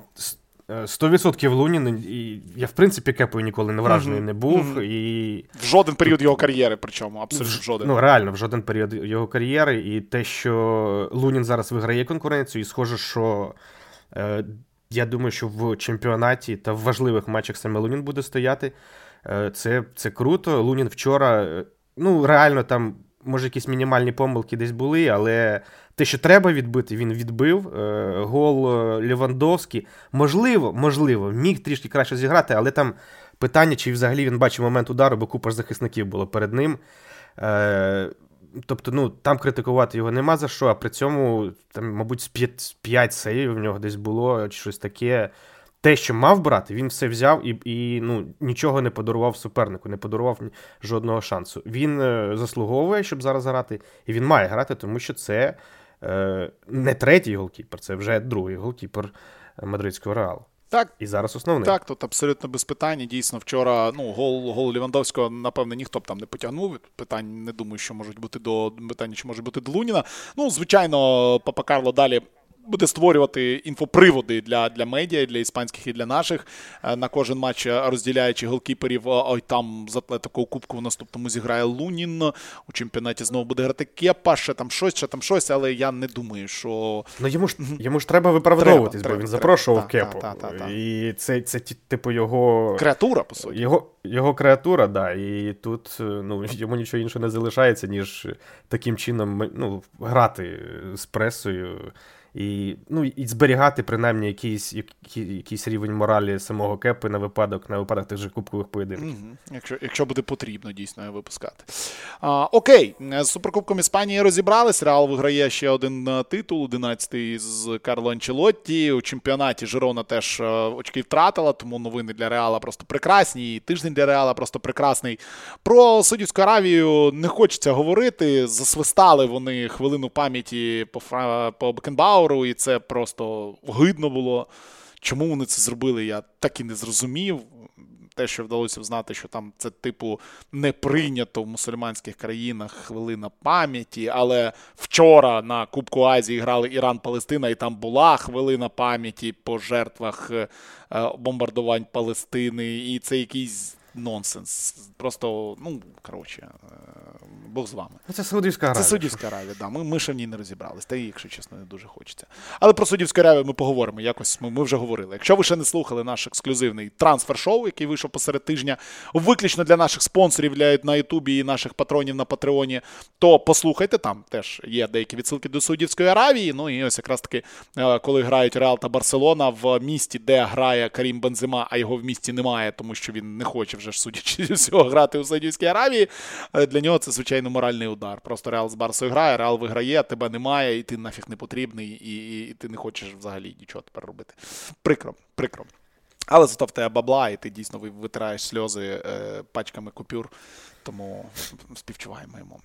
100% Лунін, і я, в принципі, кепою ніколи не вражений mm-hmm. не був. Mm-hmm. і... В жоден період його кар'єри, причому, абсолютно в жоден. Ну, реально, в жоден період його кар'єри. І те, що Лунін зараз виграє конкуренцію, і схоже, що е, я думаю, що в чемпіонаті та в важливих матчах саме Лунін буде стояти. Е, це, Це круто. Лунін вчора, е, ну, реально там. Може, якісь мінімальні помилки десь були, але те, що треба відбити, він відбив. Е, гол е, Лівандовський. Можливо, можливо, міг трішки краще зіграти, але там питання, чи взагалі він бачив момент удару, бо купа ж захисників було перед ним. Е, тобто, ну, там критикувати його нема за що, а при цьому, там, мабуть, 5 сейвів в нього десь було, чи щось таке те, що мав брати, він все взяв і і ну, нічого не подарував супернику, не подарував жодного шансу. Він заслуговує, щоб зараз грати, і він має грати, тому що це не третій голкіпер, це вже другий голкіпер мадридського реалу. Так, і зараз основний. Так, тут абсолютно без питань. Дійсно, вчора ну, гол гол Лівандовського, напевне, ніхто б там не потягнув. Питань не думаю, що можуть бути до питання, чи може бути до Луніна. Ну, звичайно, Папа Карло далі буде створювати інфоприводи для для медіа, для іспанських і для наших. Е, на кожен матч е, розділяючи голкіперів. Ой, там з Атлетикою Кубку в наступному зіграє Лунін. У чемпіонаті знову буде грати Кепа, ще там щось, ще там щось, але я не думаю, що. Ну йому ж йому ж треба виправдовуватись, бо він запрошував треба. Кепу. Та, та, та, і це, це, типу, його. Креатура, по суті. Його його креатура, да. І тут е, ну, йому нічого іншого не залишається, ніж таким чином ну, грати з пресою і ну, і зберігати принаймні якийсь якийсь рівень моралі самого кепи на випадок на випадок тих же кубкових поєдинків. Угу. Якщо якщо буде потрібно дійсно випускати. А, Окей, з Суперкубком Іспанії розібрались. Реал виграє ще один е, титул, 11-й з Карло Анчелотті. У чемпіонаті Жирона теж е, очки втратила, тому новини для Реала просто прекрасні. І тиждень для Реала просто прекрасний. Про Судівську Аравію не хочеться говорити. Засвистали вони хвилину пам'яті по по Бекенбау. Лауру, і це просто гидно було. Чому вони це зробили, я так і не зрозумів. Те, що вдалося знати, що там це, типу, не прийнято в мусульманських країнах хвилина пам'яті. Але вчора на Кубку Азії грали Іран-Палестина, і там була хвилина пам'яті по жертвах е, бомбардувань Палестини. І це якийсь нонсенс. Просто, ну, коротше, е, Бог з вами. Ну, це Саудівська Аравія. Це Саудівська Аравія, да. Ми ми ще в ній не розібрались. Та і, якщо чесно, не дуже хочеться. Але про Саудівську Аравію ми поговоримо. Якось ми, ми вже говорили. Якщо ви ще не слухали наш ексклюзивний трансфер-шоу, який вийшов посеред тижня, виключно для наших спонсорів для на Ютубі і наших патронів на Патреоні, то послухайте, там теж є деякі відсилки до Саудівської Аравії. Ну і ось якраз таки, е, коли грають Реал та Барселона в місті, де грає Карім Бензима, а його в місті немає, тому що він не хоче вже ж судячи всього грати у Саудівській Аравії. Е, для нього це звичайно звичайно, моральний удар. Просто Реал з Барсою грає, Реал виграє, тебе немає, і ти нафіг не потрібний, і, і, і ти не хочеш взагалі нічого тепер робити. Прикро, прикро. Але зато в тебе бабла, і ти дійсно витираєш сльози е, пачками купюр, тому співчуваємо йому.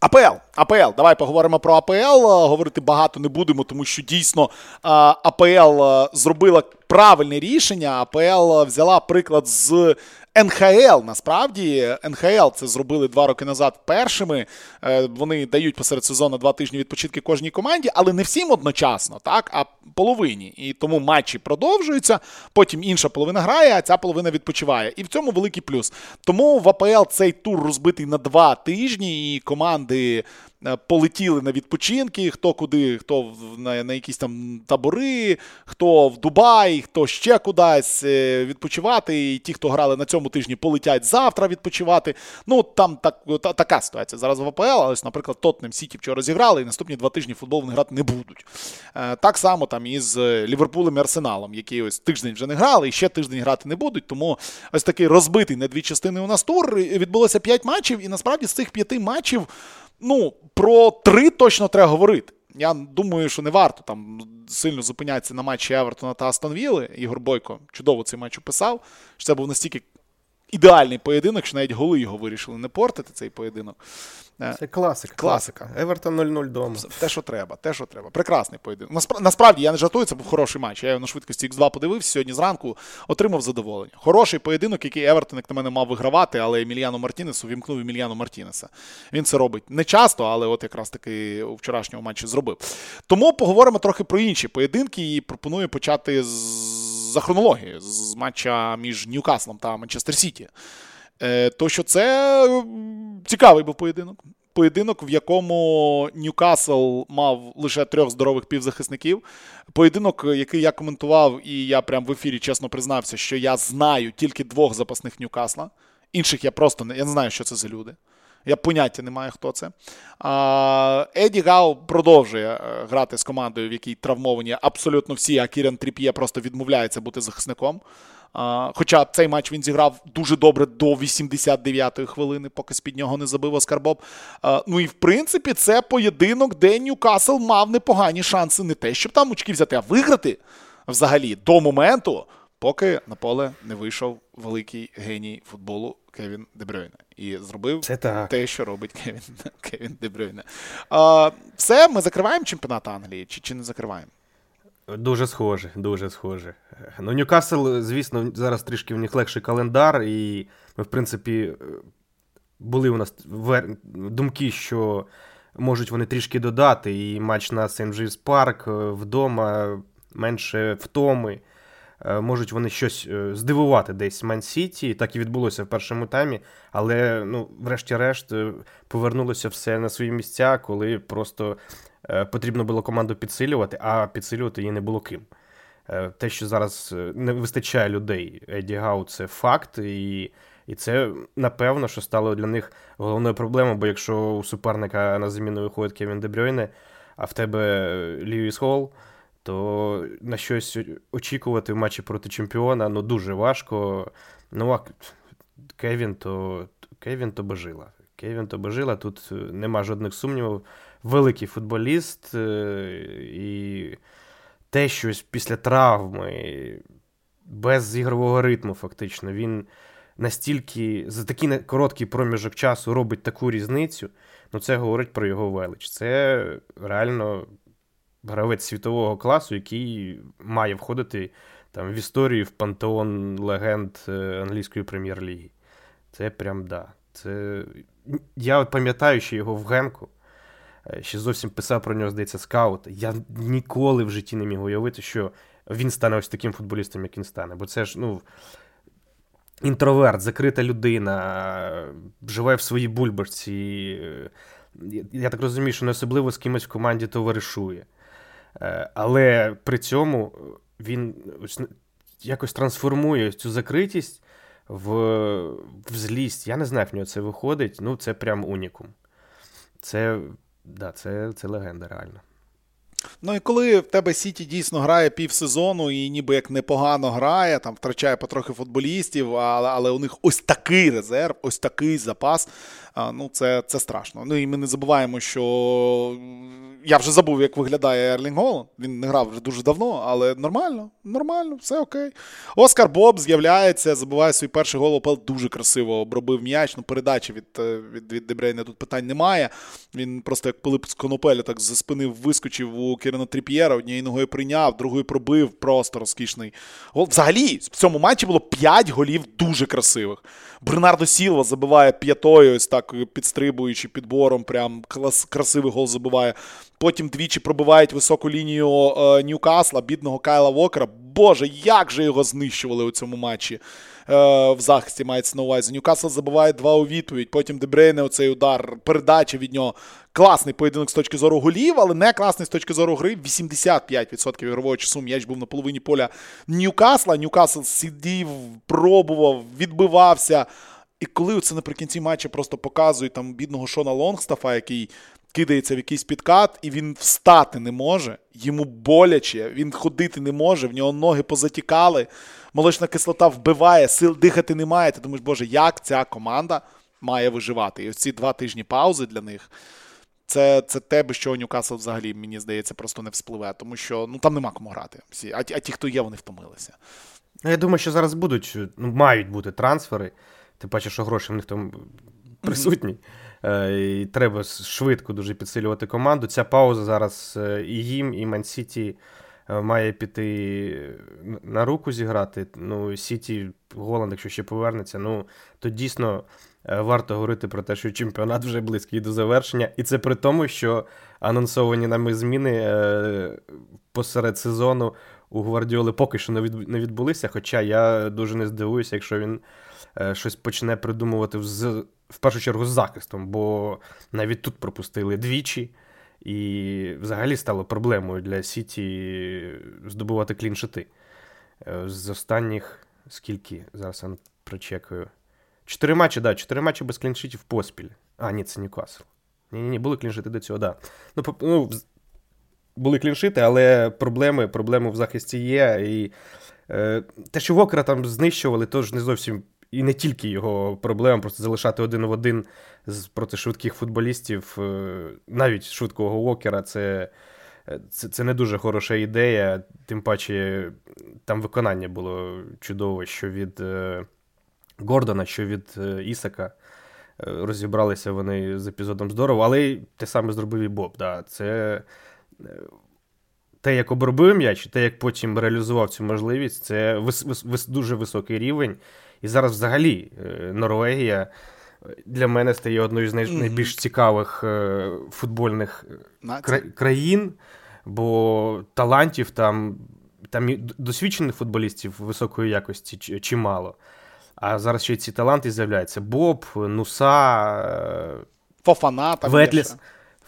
АПЛ, АПЛ, давай поговоримо про АПЛ. Говорити багато не будемо, тому що дійсно АПЛ зробила правильне рішення. АПЛ взяла приклад з НХЛ насправді НХЛ це зробили два роки назад першими. Е, вони дають посеред сезону два тижні відпочинки кожній команді, але не всім одночасно, так, а половині. І тому матчі продовжуються. Потім інша половина грає, а ця половина відпочиває. І в цьому великий плюс. Тому в АПЛ цей тур розбитий на два тижні, і команди полетіли на відпочинки, хто куди, хто на на якісь там табори, хто в Дубай, хто ще кудись е, відпочивати. І ті, хто грали на цьому тижні, полетять завтра відпочивати. Ну там так, та, така ситуація зараз в АПЛ, але, наприклад, Тотнем Сіті вчора зіграли, і наступні два тижні футбол вони грати не будуть. Е, так само там і з Ліверпулем і Арсеналом, які ось тиждень вже не грали, і ще тиждень грати не будуть. Тому ось такий розбитий на дві частини у нас тур. Відбулося п'ять матчів, і насправді з цих п'яти матчів. Ну, про три точно треба говорити. Я думаю, що не варто там сильно зупинятися на матчі Евертона та Астон Вілли. Ігор Бойко чудово цей матч описав. що Це був настільки ідеальний поєдинок, що навіть голи його вирішили не портити цей поєдинок. Е, Це класика. Класика. Евертон 0-0 дома. Те, що треба, те, що треба. Прекрасний поєдинок. Насправді, я не жартую, це був хороший матч. Я його на швидкості X2 подивився сьогодні зранку, отримав задоволення. Хороший поєдинок, який Евертон, як на мене, мав вигравати, але Еміліану Мартінесу вімкнув Еміліану Мартінеса. Він це робить не часто, але от якраз таки у вчорашньому матчі зробив. Тому поговоримо трохи про інші поєдинки і пропоную почати з за хронологією з матча між Ньюкаслом та Манчестер Сіті. Е, то що це цікавий був поєдинок. Поєдинок, в якому Ньюкасл мав лише трьох здорових півзахисників. Поєдинок, який я коментував, і я прям в ефірі чесно признався, що я знаю тільки двох запасних Ньюкасла. Інших я просто не я не знаю, що це за люди. Я поняття не маю, хто це. А, Еді Гау продовжує е, грати з командою, в якій травмовані абсолютно всі, а Кірен Тріп'є просто відмовляється бути захисником. Хоча цей матч він зіграв дуже добре до 89-ї хвилини, поки з-під нього не забив Оскар Боб. Ну і в принципі, це поєдинок, де Ньюкасл мав непогані шанси не те, щоб там очки взяти, а виграти взагалі до моменту, поки на поле не вийшов великий геній футболу Кевін Дебрюйне. І зробив Це так. те, що робить Кевін Кевін Дебрюйне. Все, ми закриваємо чемпіонат Англії чи, чи не закриваємо? Дуже схоже, дуже схоже. Ну, Ньюкасл, звісно, зараз трішки в них легший календар, і ми, в принципі, були у нас думки, що можуть вони трішки додати, і матч на Сент Джеймс Парк е, вдома менше втоми. Е, можуть вони щось е, здивувати десь Ман Сіті. Так і відбулося в першому таймі, але ну, врешті-решт повернулося все на свої місця, коли просто потрібно було команду підсилювати, а підсилювати її не було ким. Те, що зараз не вистачає людей, Еді Гау, це факт, і і це напевно, що стало для них головною проблемою, бо якщо у суперника на заміну виходить Кевін Дебрюйне, а в тебе Льюіс Холл, то на щось очікувати в матчі проти чемпіона ну дуже важко. Ну, а Кевін то Кевін то божила. Кевін то божила, тут нема жодних сумнівів. Великий футболіст, е, і те, що після травми, без ігрового ритму, фактично, він настільки за такий короткий проміжок часу робить таку різницю, ну це говорить про його велич. Це реально гравець світового класу, який має входити там в історію в пантеон легенд е, англійської прем'єр-ліги. Це прям да. Це... Я пам'ятаю, що його в Генку. Е, ще зовсім писав про нього, здається, скаут. Я ніколи в житті не міг уявити, що він стане ось таким футболістом, як він стане. Бо це ж, ну, інтроверт, закрита людина, живе в своїй бульбашці. Я так розумію, що не особливо з кимось в команді товаришує. Е, але при цьому він якось трансформує цю закритість в в злість. Я не знаю, як в нього це виходить. Ну, це прям унікум. Це, да, це, це легенда, реально. Ну і коли в тебе Сіті дійсно грає півсезону і ніби як непогано грає, там втрачає потрохи футболістів, але але у них ось такий резерв, ось такий запас. Ну Це це страшно. Ну і ми не забуваємо, що я вже забув, як виглядає Ерлінг Голланд. Він не грав вже дуже давно, але нормально, нормально, все окей. Оскар Боб з'являється, забуває свій перший гол, ОПЛ дуже красиво обробив м'яч. Ну, передачі від е, від, від Дебрейна тут питань немає. Він просто як Пилип з Конопеля так за спини вискочив у Кірена Тріп'єра, однією ногою прийняв, другою пробив. Просто розкішний. Взагалі, в цьому матчі було 5 голів дуже красивих. Бернардо Сілва забиває п'ятою, ось так підстрибуючи підбором, прям клас, красивий гол забиває. Потім двічі пробивають високу лінію е, Ньюкасла, бідного Кайла Вокера. Боже, як же його знищували у цьому матчі е, в захисті мається на увазі. Ньюкасл забиває два у відповідь. Потім Дебрейне оцей удар, передача від нього. Класний поєдинок з точки зору голів, але не класний з точки зору гри. 85% ігрового часу м'яч був на половині поля Ньюкасла. Ньюкасл сидів, пробував, відбивався. І коли це наприкінці матчу просто показують там бідного Шона Лонгстафа, який кидається в якийсь підкат, і він встати не може, йому боляче, він ходити не може, в нього ноги позатікали, молочна кислота вбиває, сил дихати немає. Ти думаєш, Боже, як ця команда має виживати? І ось ці два тижні паузи для них. Це це те, без чого Ньюкасл взагалі, мені здається, просто не вспливе, тому що ну там нема кому грати. Всі, А а ті, хто є, вони втомилися. Ну, я думаю, що зараз будуть, ну, мають бути трансфери. Ти бачиш, що гроші в них там присутні. Mm-hmm. І Треба швидко дуже підсилювати команду. Ця пауза зараз е, і їм, і Ман-Сіті е, має піти на руку зіграти. Ну, Сіті, Голланд, якщо ще повернеться, ну то дійсно варто говорити про те, що чемпіонат вже близький до завершення. І це при тому, що анонсовані нами зміни посеред сезону у Гвардіоли поки що не відбулися. Хоча я дуже не здивуюся, якщо він е, щось почне придумувати з, в першу чергу з захистом, бо навіть тут пропустили двічі. І взагалі стало проблемою для Сіті здобувати кліншити. Е, з останніх скільки? Зараз я прочекаю. Чотири матчі, да, чотири матчі без кліншитів поспіль. А, ні, це Ньюкасл. Ні, ні, ні, були кліншити до цього, да. Ну, ну, були кліншити, але проблеми проблеми в захисті є. І е, те, що Вокера там знищували, то ж не зовсім і не тільки його проблема, просто залишати один в один з проти швидких футболістів, е, навіть швидкого Вокера, це. Це це не дуже хороша ідея, тим паче там виконання було чудове, що від е, Гордона, що від е, Ісака. Е, розібралися вони з епізодом здорово, але те саме зробив і Боб. Да. Це те, як обробив м'яч, те, як потім реалізував цю можливість, це вис, вис, дуже високий рівень. І зараз, взагалі, Норвегія для мене стає одною з най, найбільш цікавих футбольних країн, бо талантів там, там досвідчених футболістів високої якості чимало. А зараз ще й ці таланти з'являються: Боб, Нуса, е, Фофана там Ветліс. Є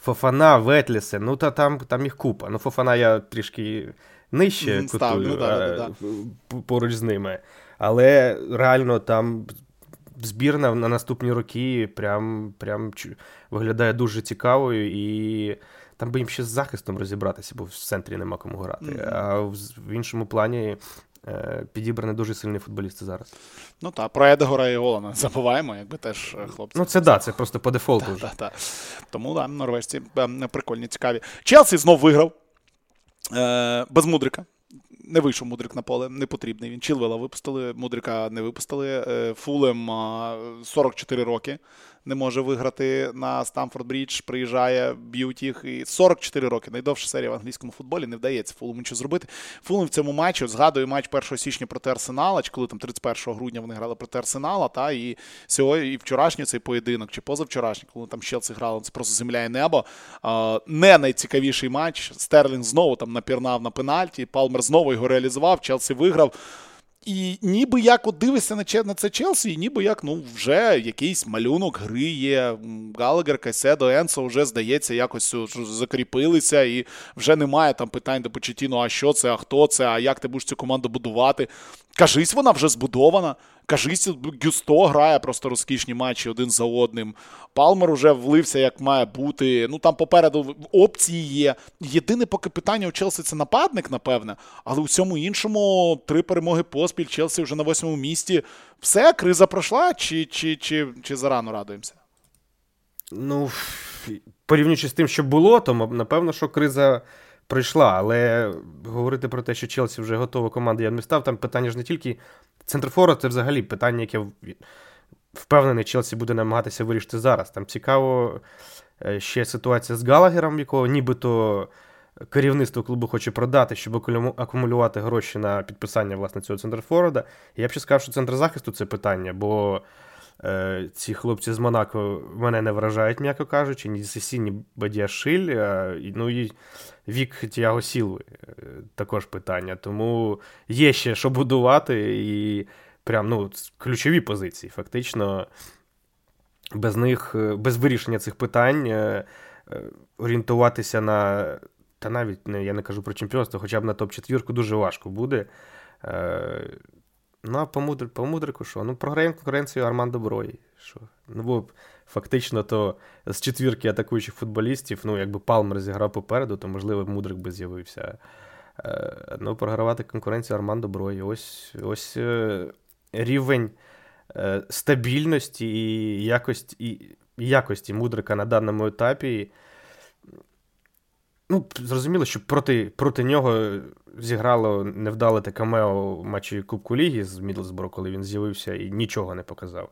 Фофана, Ветліси. Ну, та там там їх купа. Ну, Фофана я трішки нижче кутую, ну, да, да, да. поруч з ними. Але реально там збірна на наступні роки прям, прям виглядає дуже цікавою і. Там би їм ще з захистом розібратися, бо в центрі нема кому грати. Mm-hmm. А в, в іншому плані е, підібрані дуже сильні футболісти зараз. Ну так, про Едегора і Голана забуваємо, якби теж е, хлопці. Ну, це да, це просто по дефолту. Так, так, так. Тому да, норвежці е, прикольні, цікаві. Челсі знов виграв е, без Мудрика. Не вийшов Мудрик на поле, не потрібний. Він Чілвела випустили, Мудрика не випустили. Е, Фулем 44 роки не може виграти на Стамфорд Брідж, приїжджає, б'ють. І 44 роки. Найдовша серія в англійському футболі не вдається Фулему нічого зробити. Фулем в цьому матчі згадую матч 1 січня проти Арсенала, чи коли там 31 грудня вони грали проти Арсенала, та і сьогодні і вчорашній цей поєдинок, чи позавчорашній, коли там Челсі грали, це просто земля і небо. Не найцікавіший матч. Стерлінг знову там напірнав на пенальті. Палмер знову його реалізував. Челсі виграв. І ніби як от дивишся на на це Челсі, і ніби як ну вже якийсь малюнок гри є. Галагер, Кайседо, Енсо вже, здається, якось закріпилися, і вже немає там питань до Почетіно, а що це, а хто це, а як ти будеш цю команду будувати. Кажись, вона вже збудована. Кажись, Гюсто грає просто розкішні матчі один за одним. Палмер уже влився, як має бути. Ну там попереду опції є. Єдине поки питання у Челсі це нападник, напевне, але у всьому іншому три перемоги поспіль. Челсі вже на восьмому місці. Все, криза пройшла, чи чи, чи, чи зарано радуємося? Ну, порівнюючи з тим, що було, то напевно, що криза пройшла. Але говорити про те, що Челсі вже готова команда, я не став. Там питання ж не тільки центрфора, це взагалі питання, яке впевнений, Челсі буде намагатися вирішити зараз. Там цікаво е, ще ситуація з Галагером, якого нібито. Керівництво клубу хоче продати, щоб акумулювати гроші на підписання власне цього центрфорварда. Я б ще сказав, що центр захисту це питання, бо е, ці хлопці з Монако мене не вражають, м'яко кажучи, ні Сесі, ні Бадіашиль. Е, ну і вік Тіаго Сілви е, також питання. Тому є ще що будувати, і прям ну, ключові позиції. Фактично, без них, е, без вирішення цих питань е, орієнтуватися на. Та навіть не, я не кажу про чемпіонство, хоча б на топ-4 дуже важко буде. Ну, а по, мудр, по мудрику що? Ну, програємо конкуренцію Армандо Брої. Що? Ну, бо фактично, то з четвірки атакуючих футболістів, ну, якби Палмер зіграв попереду, то, можливо, Мудрик би з'явився. Е, ну, програвати конкуренцію Армандо Брої. Ось ось е, рівень е, стабільності і якості і якості Мудрика на даному етапі. Ну, зрозуміло, що проти проти нього зіграло невдале те камео в матчі Кубку Ліги з Мідлсборо, коли він з'явився і нічого не показав.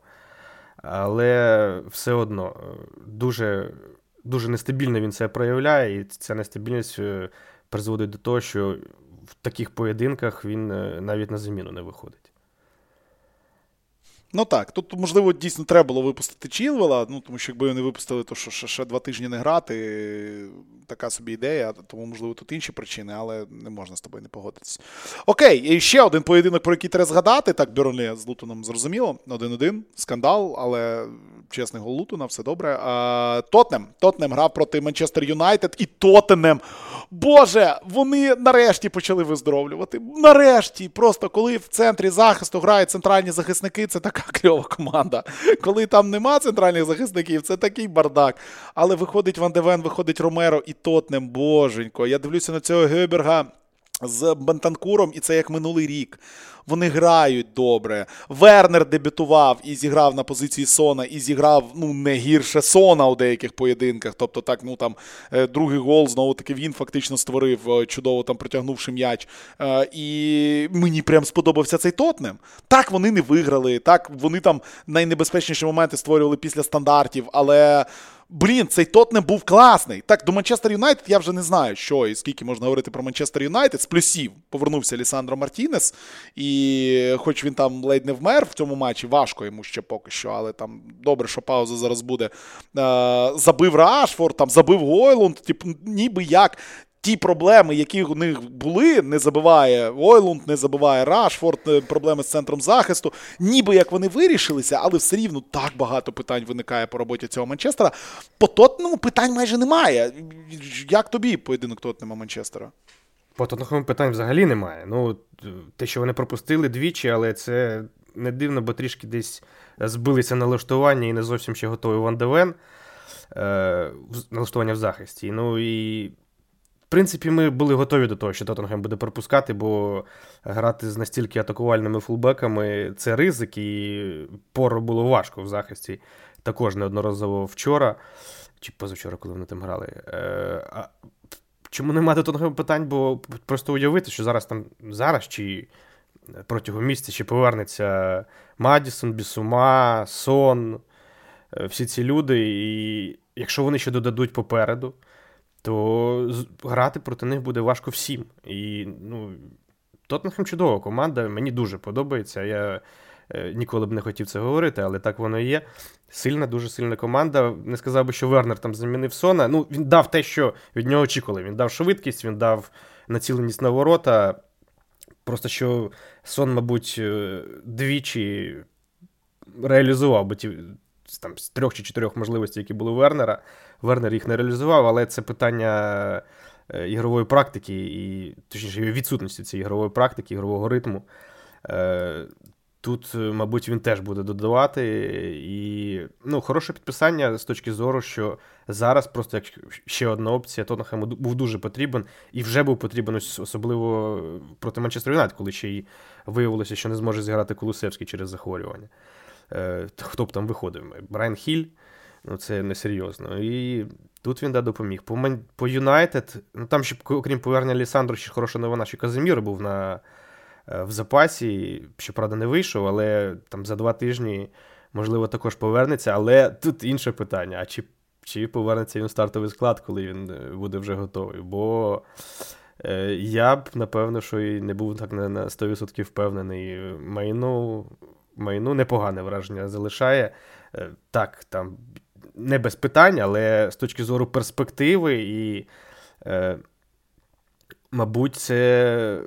Але все одно дуже дуже нестабільно він це проявляє, і ця нестабільність е, призводить до того, що в таких поєдинках він е, навіть на заміну не виходить. Ну так, тут, можливо, дійсно треба було випустити Чілвела, ну тому що якби не випустили, то що ще, ще два тижні не грати. Така собі ідея, тому, можливо, тут інші причини, але не можна з тобою не погодитися. Окей, і ще один поєдинок, про який треба згадати. Так, Берлі з Лутоном зрозуміло. Один-один, скандал, але чесний гол Лутона, все добре. А, Тотнем. Тотнем грав проти Манчестер Юнайтед і Тоттенем. Боже, вони нарешті почали виздоровлювати. Нарешті, просто коли в центрі захисту грають центральні захисники, це така кльова команда. Коли там нема центральних захисників, це такий бардак. Але виходить Ван Девен, виходить Ромеро і Тотнем, боженько. Я дивлюся на цього Геберга з Бентанкуром, і це як минулий рік. Вони грають добре. Вернер дебютував і зіграв на позиції Сона, і зіграв ну не гірше Сона у деяких поєдинках. Тобто, так, ну там е, другий гол знову таки він фактично створив, е, чудово там протягнувши м'яч. Е, і мені прям сподобався цей Тотнем. Так, вони не виграли. Так, вони там найнебезпечніші моменти створювали після стандартів, але. Блін, цей Тотнем був класний. Так, до Манчестер Юнайтед я вже не знаю, що і скільки можна говорити про Манчестер Юнайтед. З плюсів повернувся Лісандро Мартінес, і хоч він там ледь не вмер в цьому матчі, важко йому ще поки що, але там добре, що пауза зараз буде. Е, забив Рашфорд, там забив Гойлунд, типу, ніби як ті проблеми, які у них були, не забиває Ойлунд, не забиває Рашфорд, е, проблеми з центром захисту. Ніби як вони вирішилися, але все рівно так багато питань виникає по роботі цього Манчестера. По Тотнему питань майже немає. Як тобі поєдинок Тотнема Манчестера? По Тоттенхему питань взагалі немає. Ну, те, що вони пропустили двічі, але це не дивно, бо трішки десь збилися налаштування і не зовсім ще готовий Ван Девен. Е, налаштування в захисті. Ну і в принципі, ми були готові до того, що Тоттенгем буде пропускати, бо грати з настільки атакувальними фулбеками це ризик, і пору було важко в захисті. Також неодноразово вчора, чи позавчора, коли вони там грали. Е, Чому немає до питань? Бо просто уявити, що зараз там зараз чи протягом місяця ще повернеться Мадісон, Бісума, Сон, е, всі ці люди. І якщо вони ще додадуть попереду то грати проти них буде важко всім. І ну, Тоттенхем чудова команда, мені дуже подобається. Я ніколи б не хотів це говорити, але так воно і є. Сильна, дуже сильна команда. Не сказав би, що Вернер там замінив Сона. Ну, Він дав те, що від нього очікували. Він дав швидкість, він дав націленість на ворота. Просто що Сон, мабуть, е, двічі реалізував би ті там, з трьох чи чотирьох можливостей, які були у Вернера. Вернер їх не реалізував, але це питання е, ігрової практики, і точніше відсутності цієї ігрової практики, ігрового ритму. Е, тут, мабуть, він теж буде додавати. І ну, хороше підписання з точки зору, що зараз просто як ще одна опція Тоттенхему був дуже потрібен і вже був потрібен особливо проти Манчестер Юнайтед, коли ще й виявилося, що не зможе зіграти Колусевський через захворювання. Е, хто б там виходив? Брайан Хіль. Ну, це несерйозно. І тут він да, допоміг. По Юнайтед, ну там ще, окрім повернення Лісандру, ще хороша новина, що Казимір був на, е, в запасі, щоправда, не вийшов, але там за два тижні, можливо, також повернеться. Але тут інше питання: а чи чи повернеться він в стартовий склад, коли він е, буде вже готовий? Бо е, я б, напевно, що і не був так на 100% впевнений. Майну, майну непогане враження залишає. Е, так, там не без питань, але з точки зору перспективи, і, е, мабуть, це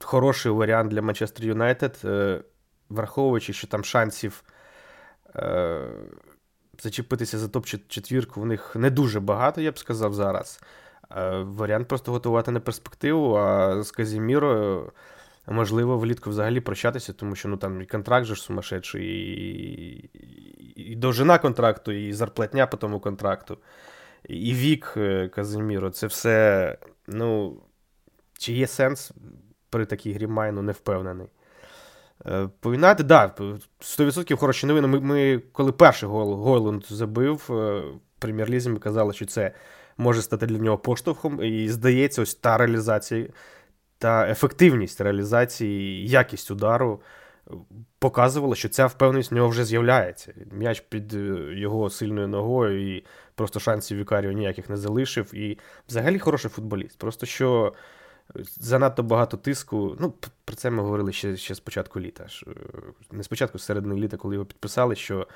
хороший варіант для Манчестер Юнайтед, е, враховуючи, що там шансів е, зачепитися за топ-четвірку в них не дуже багато, я б сказав, зараз. Е, варіант просто готувати на перспективу, а з Казімірою. Можливо, влітку взагалі прощатися, тому що ну там і контракт же ж сумасшедший, і, і довжина контракту, і зарплатня по тому контракту, і вік Казиміро. Це все. Ну, чи є сенс при такій грі майну, не впевнений. Е, по Юнайтед, так, 100% хороші новини. Ми, ми коли перший гол Гойланд забив е, в прем'єр-лізі, ми казали, що це може стати для нього поштовхом. І здається, ось та реалізація та ефективність реалізації, якість удару показувала, що ця впевненість в нього вже з'являється. М'яч під е, його сильною ногою і просто шансів Вікаріо ніяких не залишив. І взагалі хороший футболіст. Просто що Занадто багато тиску. Ну, про це ми говорили ще ще з початку літа. Не спочатку, з середини літа, коли його підписали, що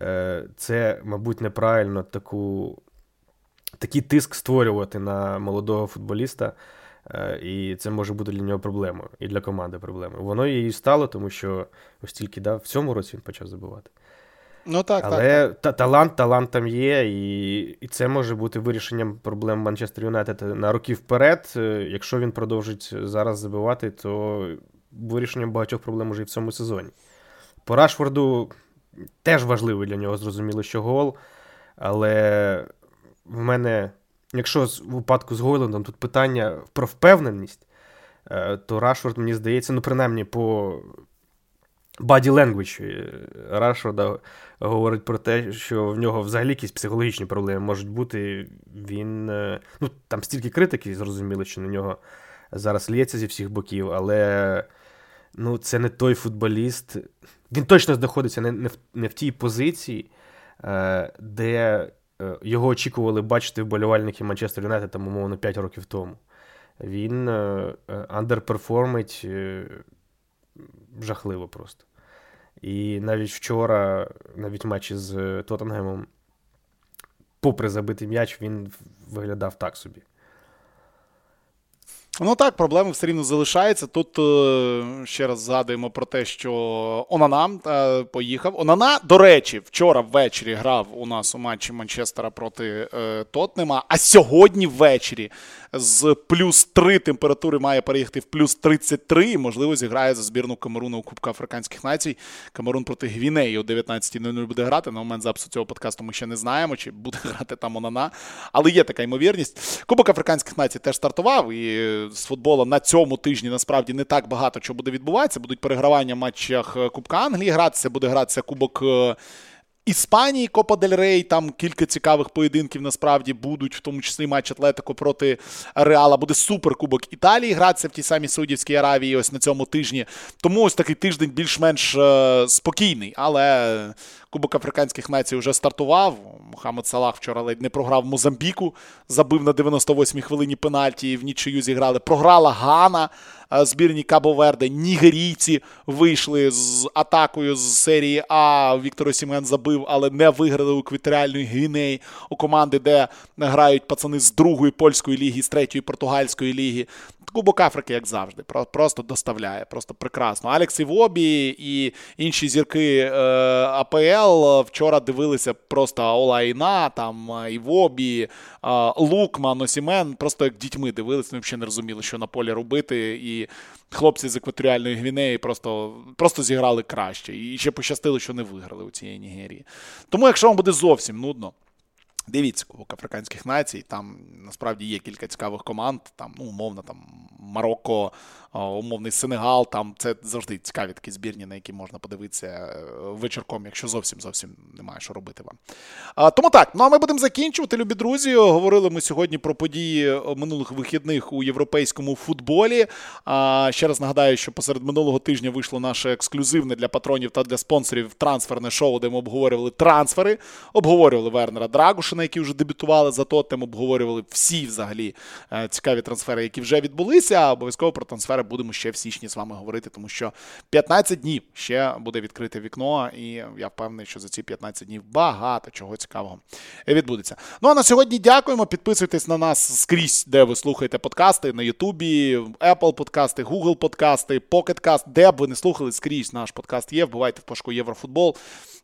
е, це, мабуть, неправильно таку, такий тиск створювати на молодого футболіста. Е, і це може бути для нього проблемою, і для команди проблемою. Воно її стало, тому що ось тільки да, в цьому році він почав забивати. Ну так, Але так, так. талант талант там є, і і це може бути вирішенням проблем Манчестер Юнайтед на роки вперед. Е, якщо він продовжить зараз забивати, то вирішенням багатьох проблем уже і в цьому сезоні. По Рашфорду теж важливий для нього, зрозуміло, що гол. Але в мене, якщо в випадку з Гойлендом тут питання про впевненість, е, то Рашфорд, мені здається, ну, принаймні по Body language Рашфорда говорить про те, що в нього взагалі якісь психологічні проблеми можуть бути. Він. Е, ну, Там стільки критики, зрозуміло, що на нього зараз лється зі всіх боків, але ну, це не той футболіст. Він точно знаходиться не, не, в, не в тій позиції, е, де е, його очікували бачити вболівальники Манчестер Юнайтед, там, умовно, 5 років тому. Він андерперформить жахливо просто. І навіть вчора, навіть в матчі з Тоттенгемом, попри забитий м'яч, він виглядав так собі. Ну так, проблеми все рівно залишаються. Тут е, ще раз згадуємо про те, що Онана е, поїхав. Онана, до речі, вчора ввечері грав у нас у матчі Манчестера проти е, Тотнема, а сьогодні ввечері з плюс 3 температури має переїхати в плюс 33 і, можливо, зіграє за збірну Камеруну у Кубка Африканських націй. Камерун проти Гвінеї о 19.00 буде грати. На момент запису цього подкасту ми ще не знаємо, чи буде грати там Онана. Але є така ймовірність. Кубок Африканських націй теж стартував. І з футболу на цьому тижні насправді не так багато чого буде відбуватися. Будуть перегравання в матчах Кубка Англії гратися, буде гратися Кубок. Іспанії Копа Дель Рей, там кілька цікавих поєдинків насправді будуть, в тому числі матч Атлетико проти Реала. Буде суперкубок Італії гратися в тій самій Саудівській Аравії ось на цьому тижні. Тому ось такий тиждень більш-менш е, спокійний. Але Кубок Африканських націй вже стартував. Мохамед Салах вчора ледь не програв Мозамбіку, забив на 98-й хвилині пенальті. В нічию зіграли. Програла Гана збірні Кабо Верде. Нігерійці вийшли з атакою з серії А. Віктор Осімен забив, але не виграли у квітеріальної Гвінеї у команди, де грають пацани з другої польської ліги, з третьої португальської ліги. Кубок Африки, як завжди, просто доставляє, просто прекрасно. Алекс Івобі і інші зірки е, АПЛ вчора дивилися просто Олайна, там Івобі, е, Лукман, Осімен, просто як дітьми дивилися, вони взагалі не розуміли, що на полі робити. І хлопці з екваторіальної Гвінеї просто просто зіграли краще. І ще пощастило, що не виграли у цієї Нігерії. Тому, якщо вам буде зовсім нудно. Дивіться, Кубок Африканських націй, там насправді є кілька цікавих команд, там, ну, умовно, там Марокко, умовний Сенегал, там це завжди цікаві такі збірні, на які можна подивитися е, вечірком, якщо зовсім зовсім немає що робити вам. Тому так, ну а ми будемо закінчувати, любі друзі. Говорили ми сьогодні про події минулих вихідних у європейському футболі. Ще раз нагадаю, що посеред минулого тижня вийшло наше ексклюзивне для патронів та для спонсорів трансферне шоу, де ми обговорювали трансфери, обговорювали Вернера Драгушина, які вже дебютували за Тоттем, обговорювали всі взагалі е, цікаві трансфери, які вже відбулися. Обов'язково про трансфери будемо ще в січні з вами говорити, тому що 15 днів ще буде відкрите вікно, і я впевнений, що за ці 15 днів багато чого цікавого відбудеться. Ну а на сьогодні дякуємо. Підписуйтесь на нас скрізь, де ви слухаєте подкасти на Ютубі, Apple подкасти, Google подкасти, Pocket Cast, де б ви не слухали скрізь наш подкаст є. Вбивайте в пошуку Єврофутбол.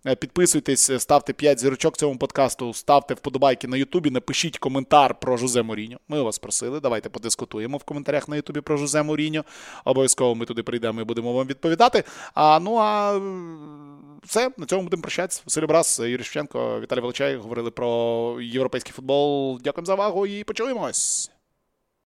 Е, підписуйтесь, е, ставте 5 зірочок цьому подкасту, ставте вподобайки на Ютубі, напишіть коментар про Жозе Моріньо. Ми вас просили. Давайте подискутуємо в коментарях на Ютубі про Жозе Моріньо. Обов'язково ми туди прийдемо і будемо вам відповідати. А ну а все, на цьому будемо прощатися. Василь Брас, Юрій Шевченко, Віталій Волочай говорили про європейський футбол. Дякуємо за увагу і почуємось.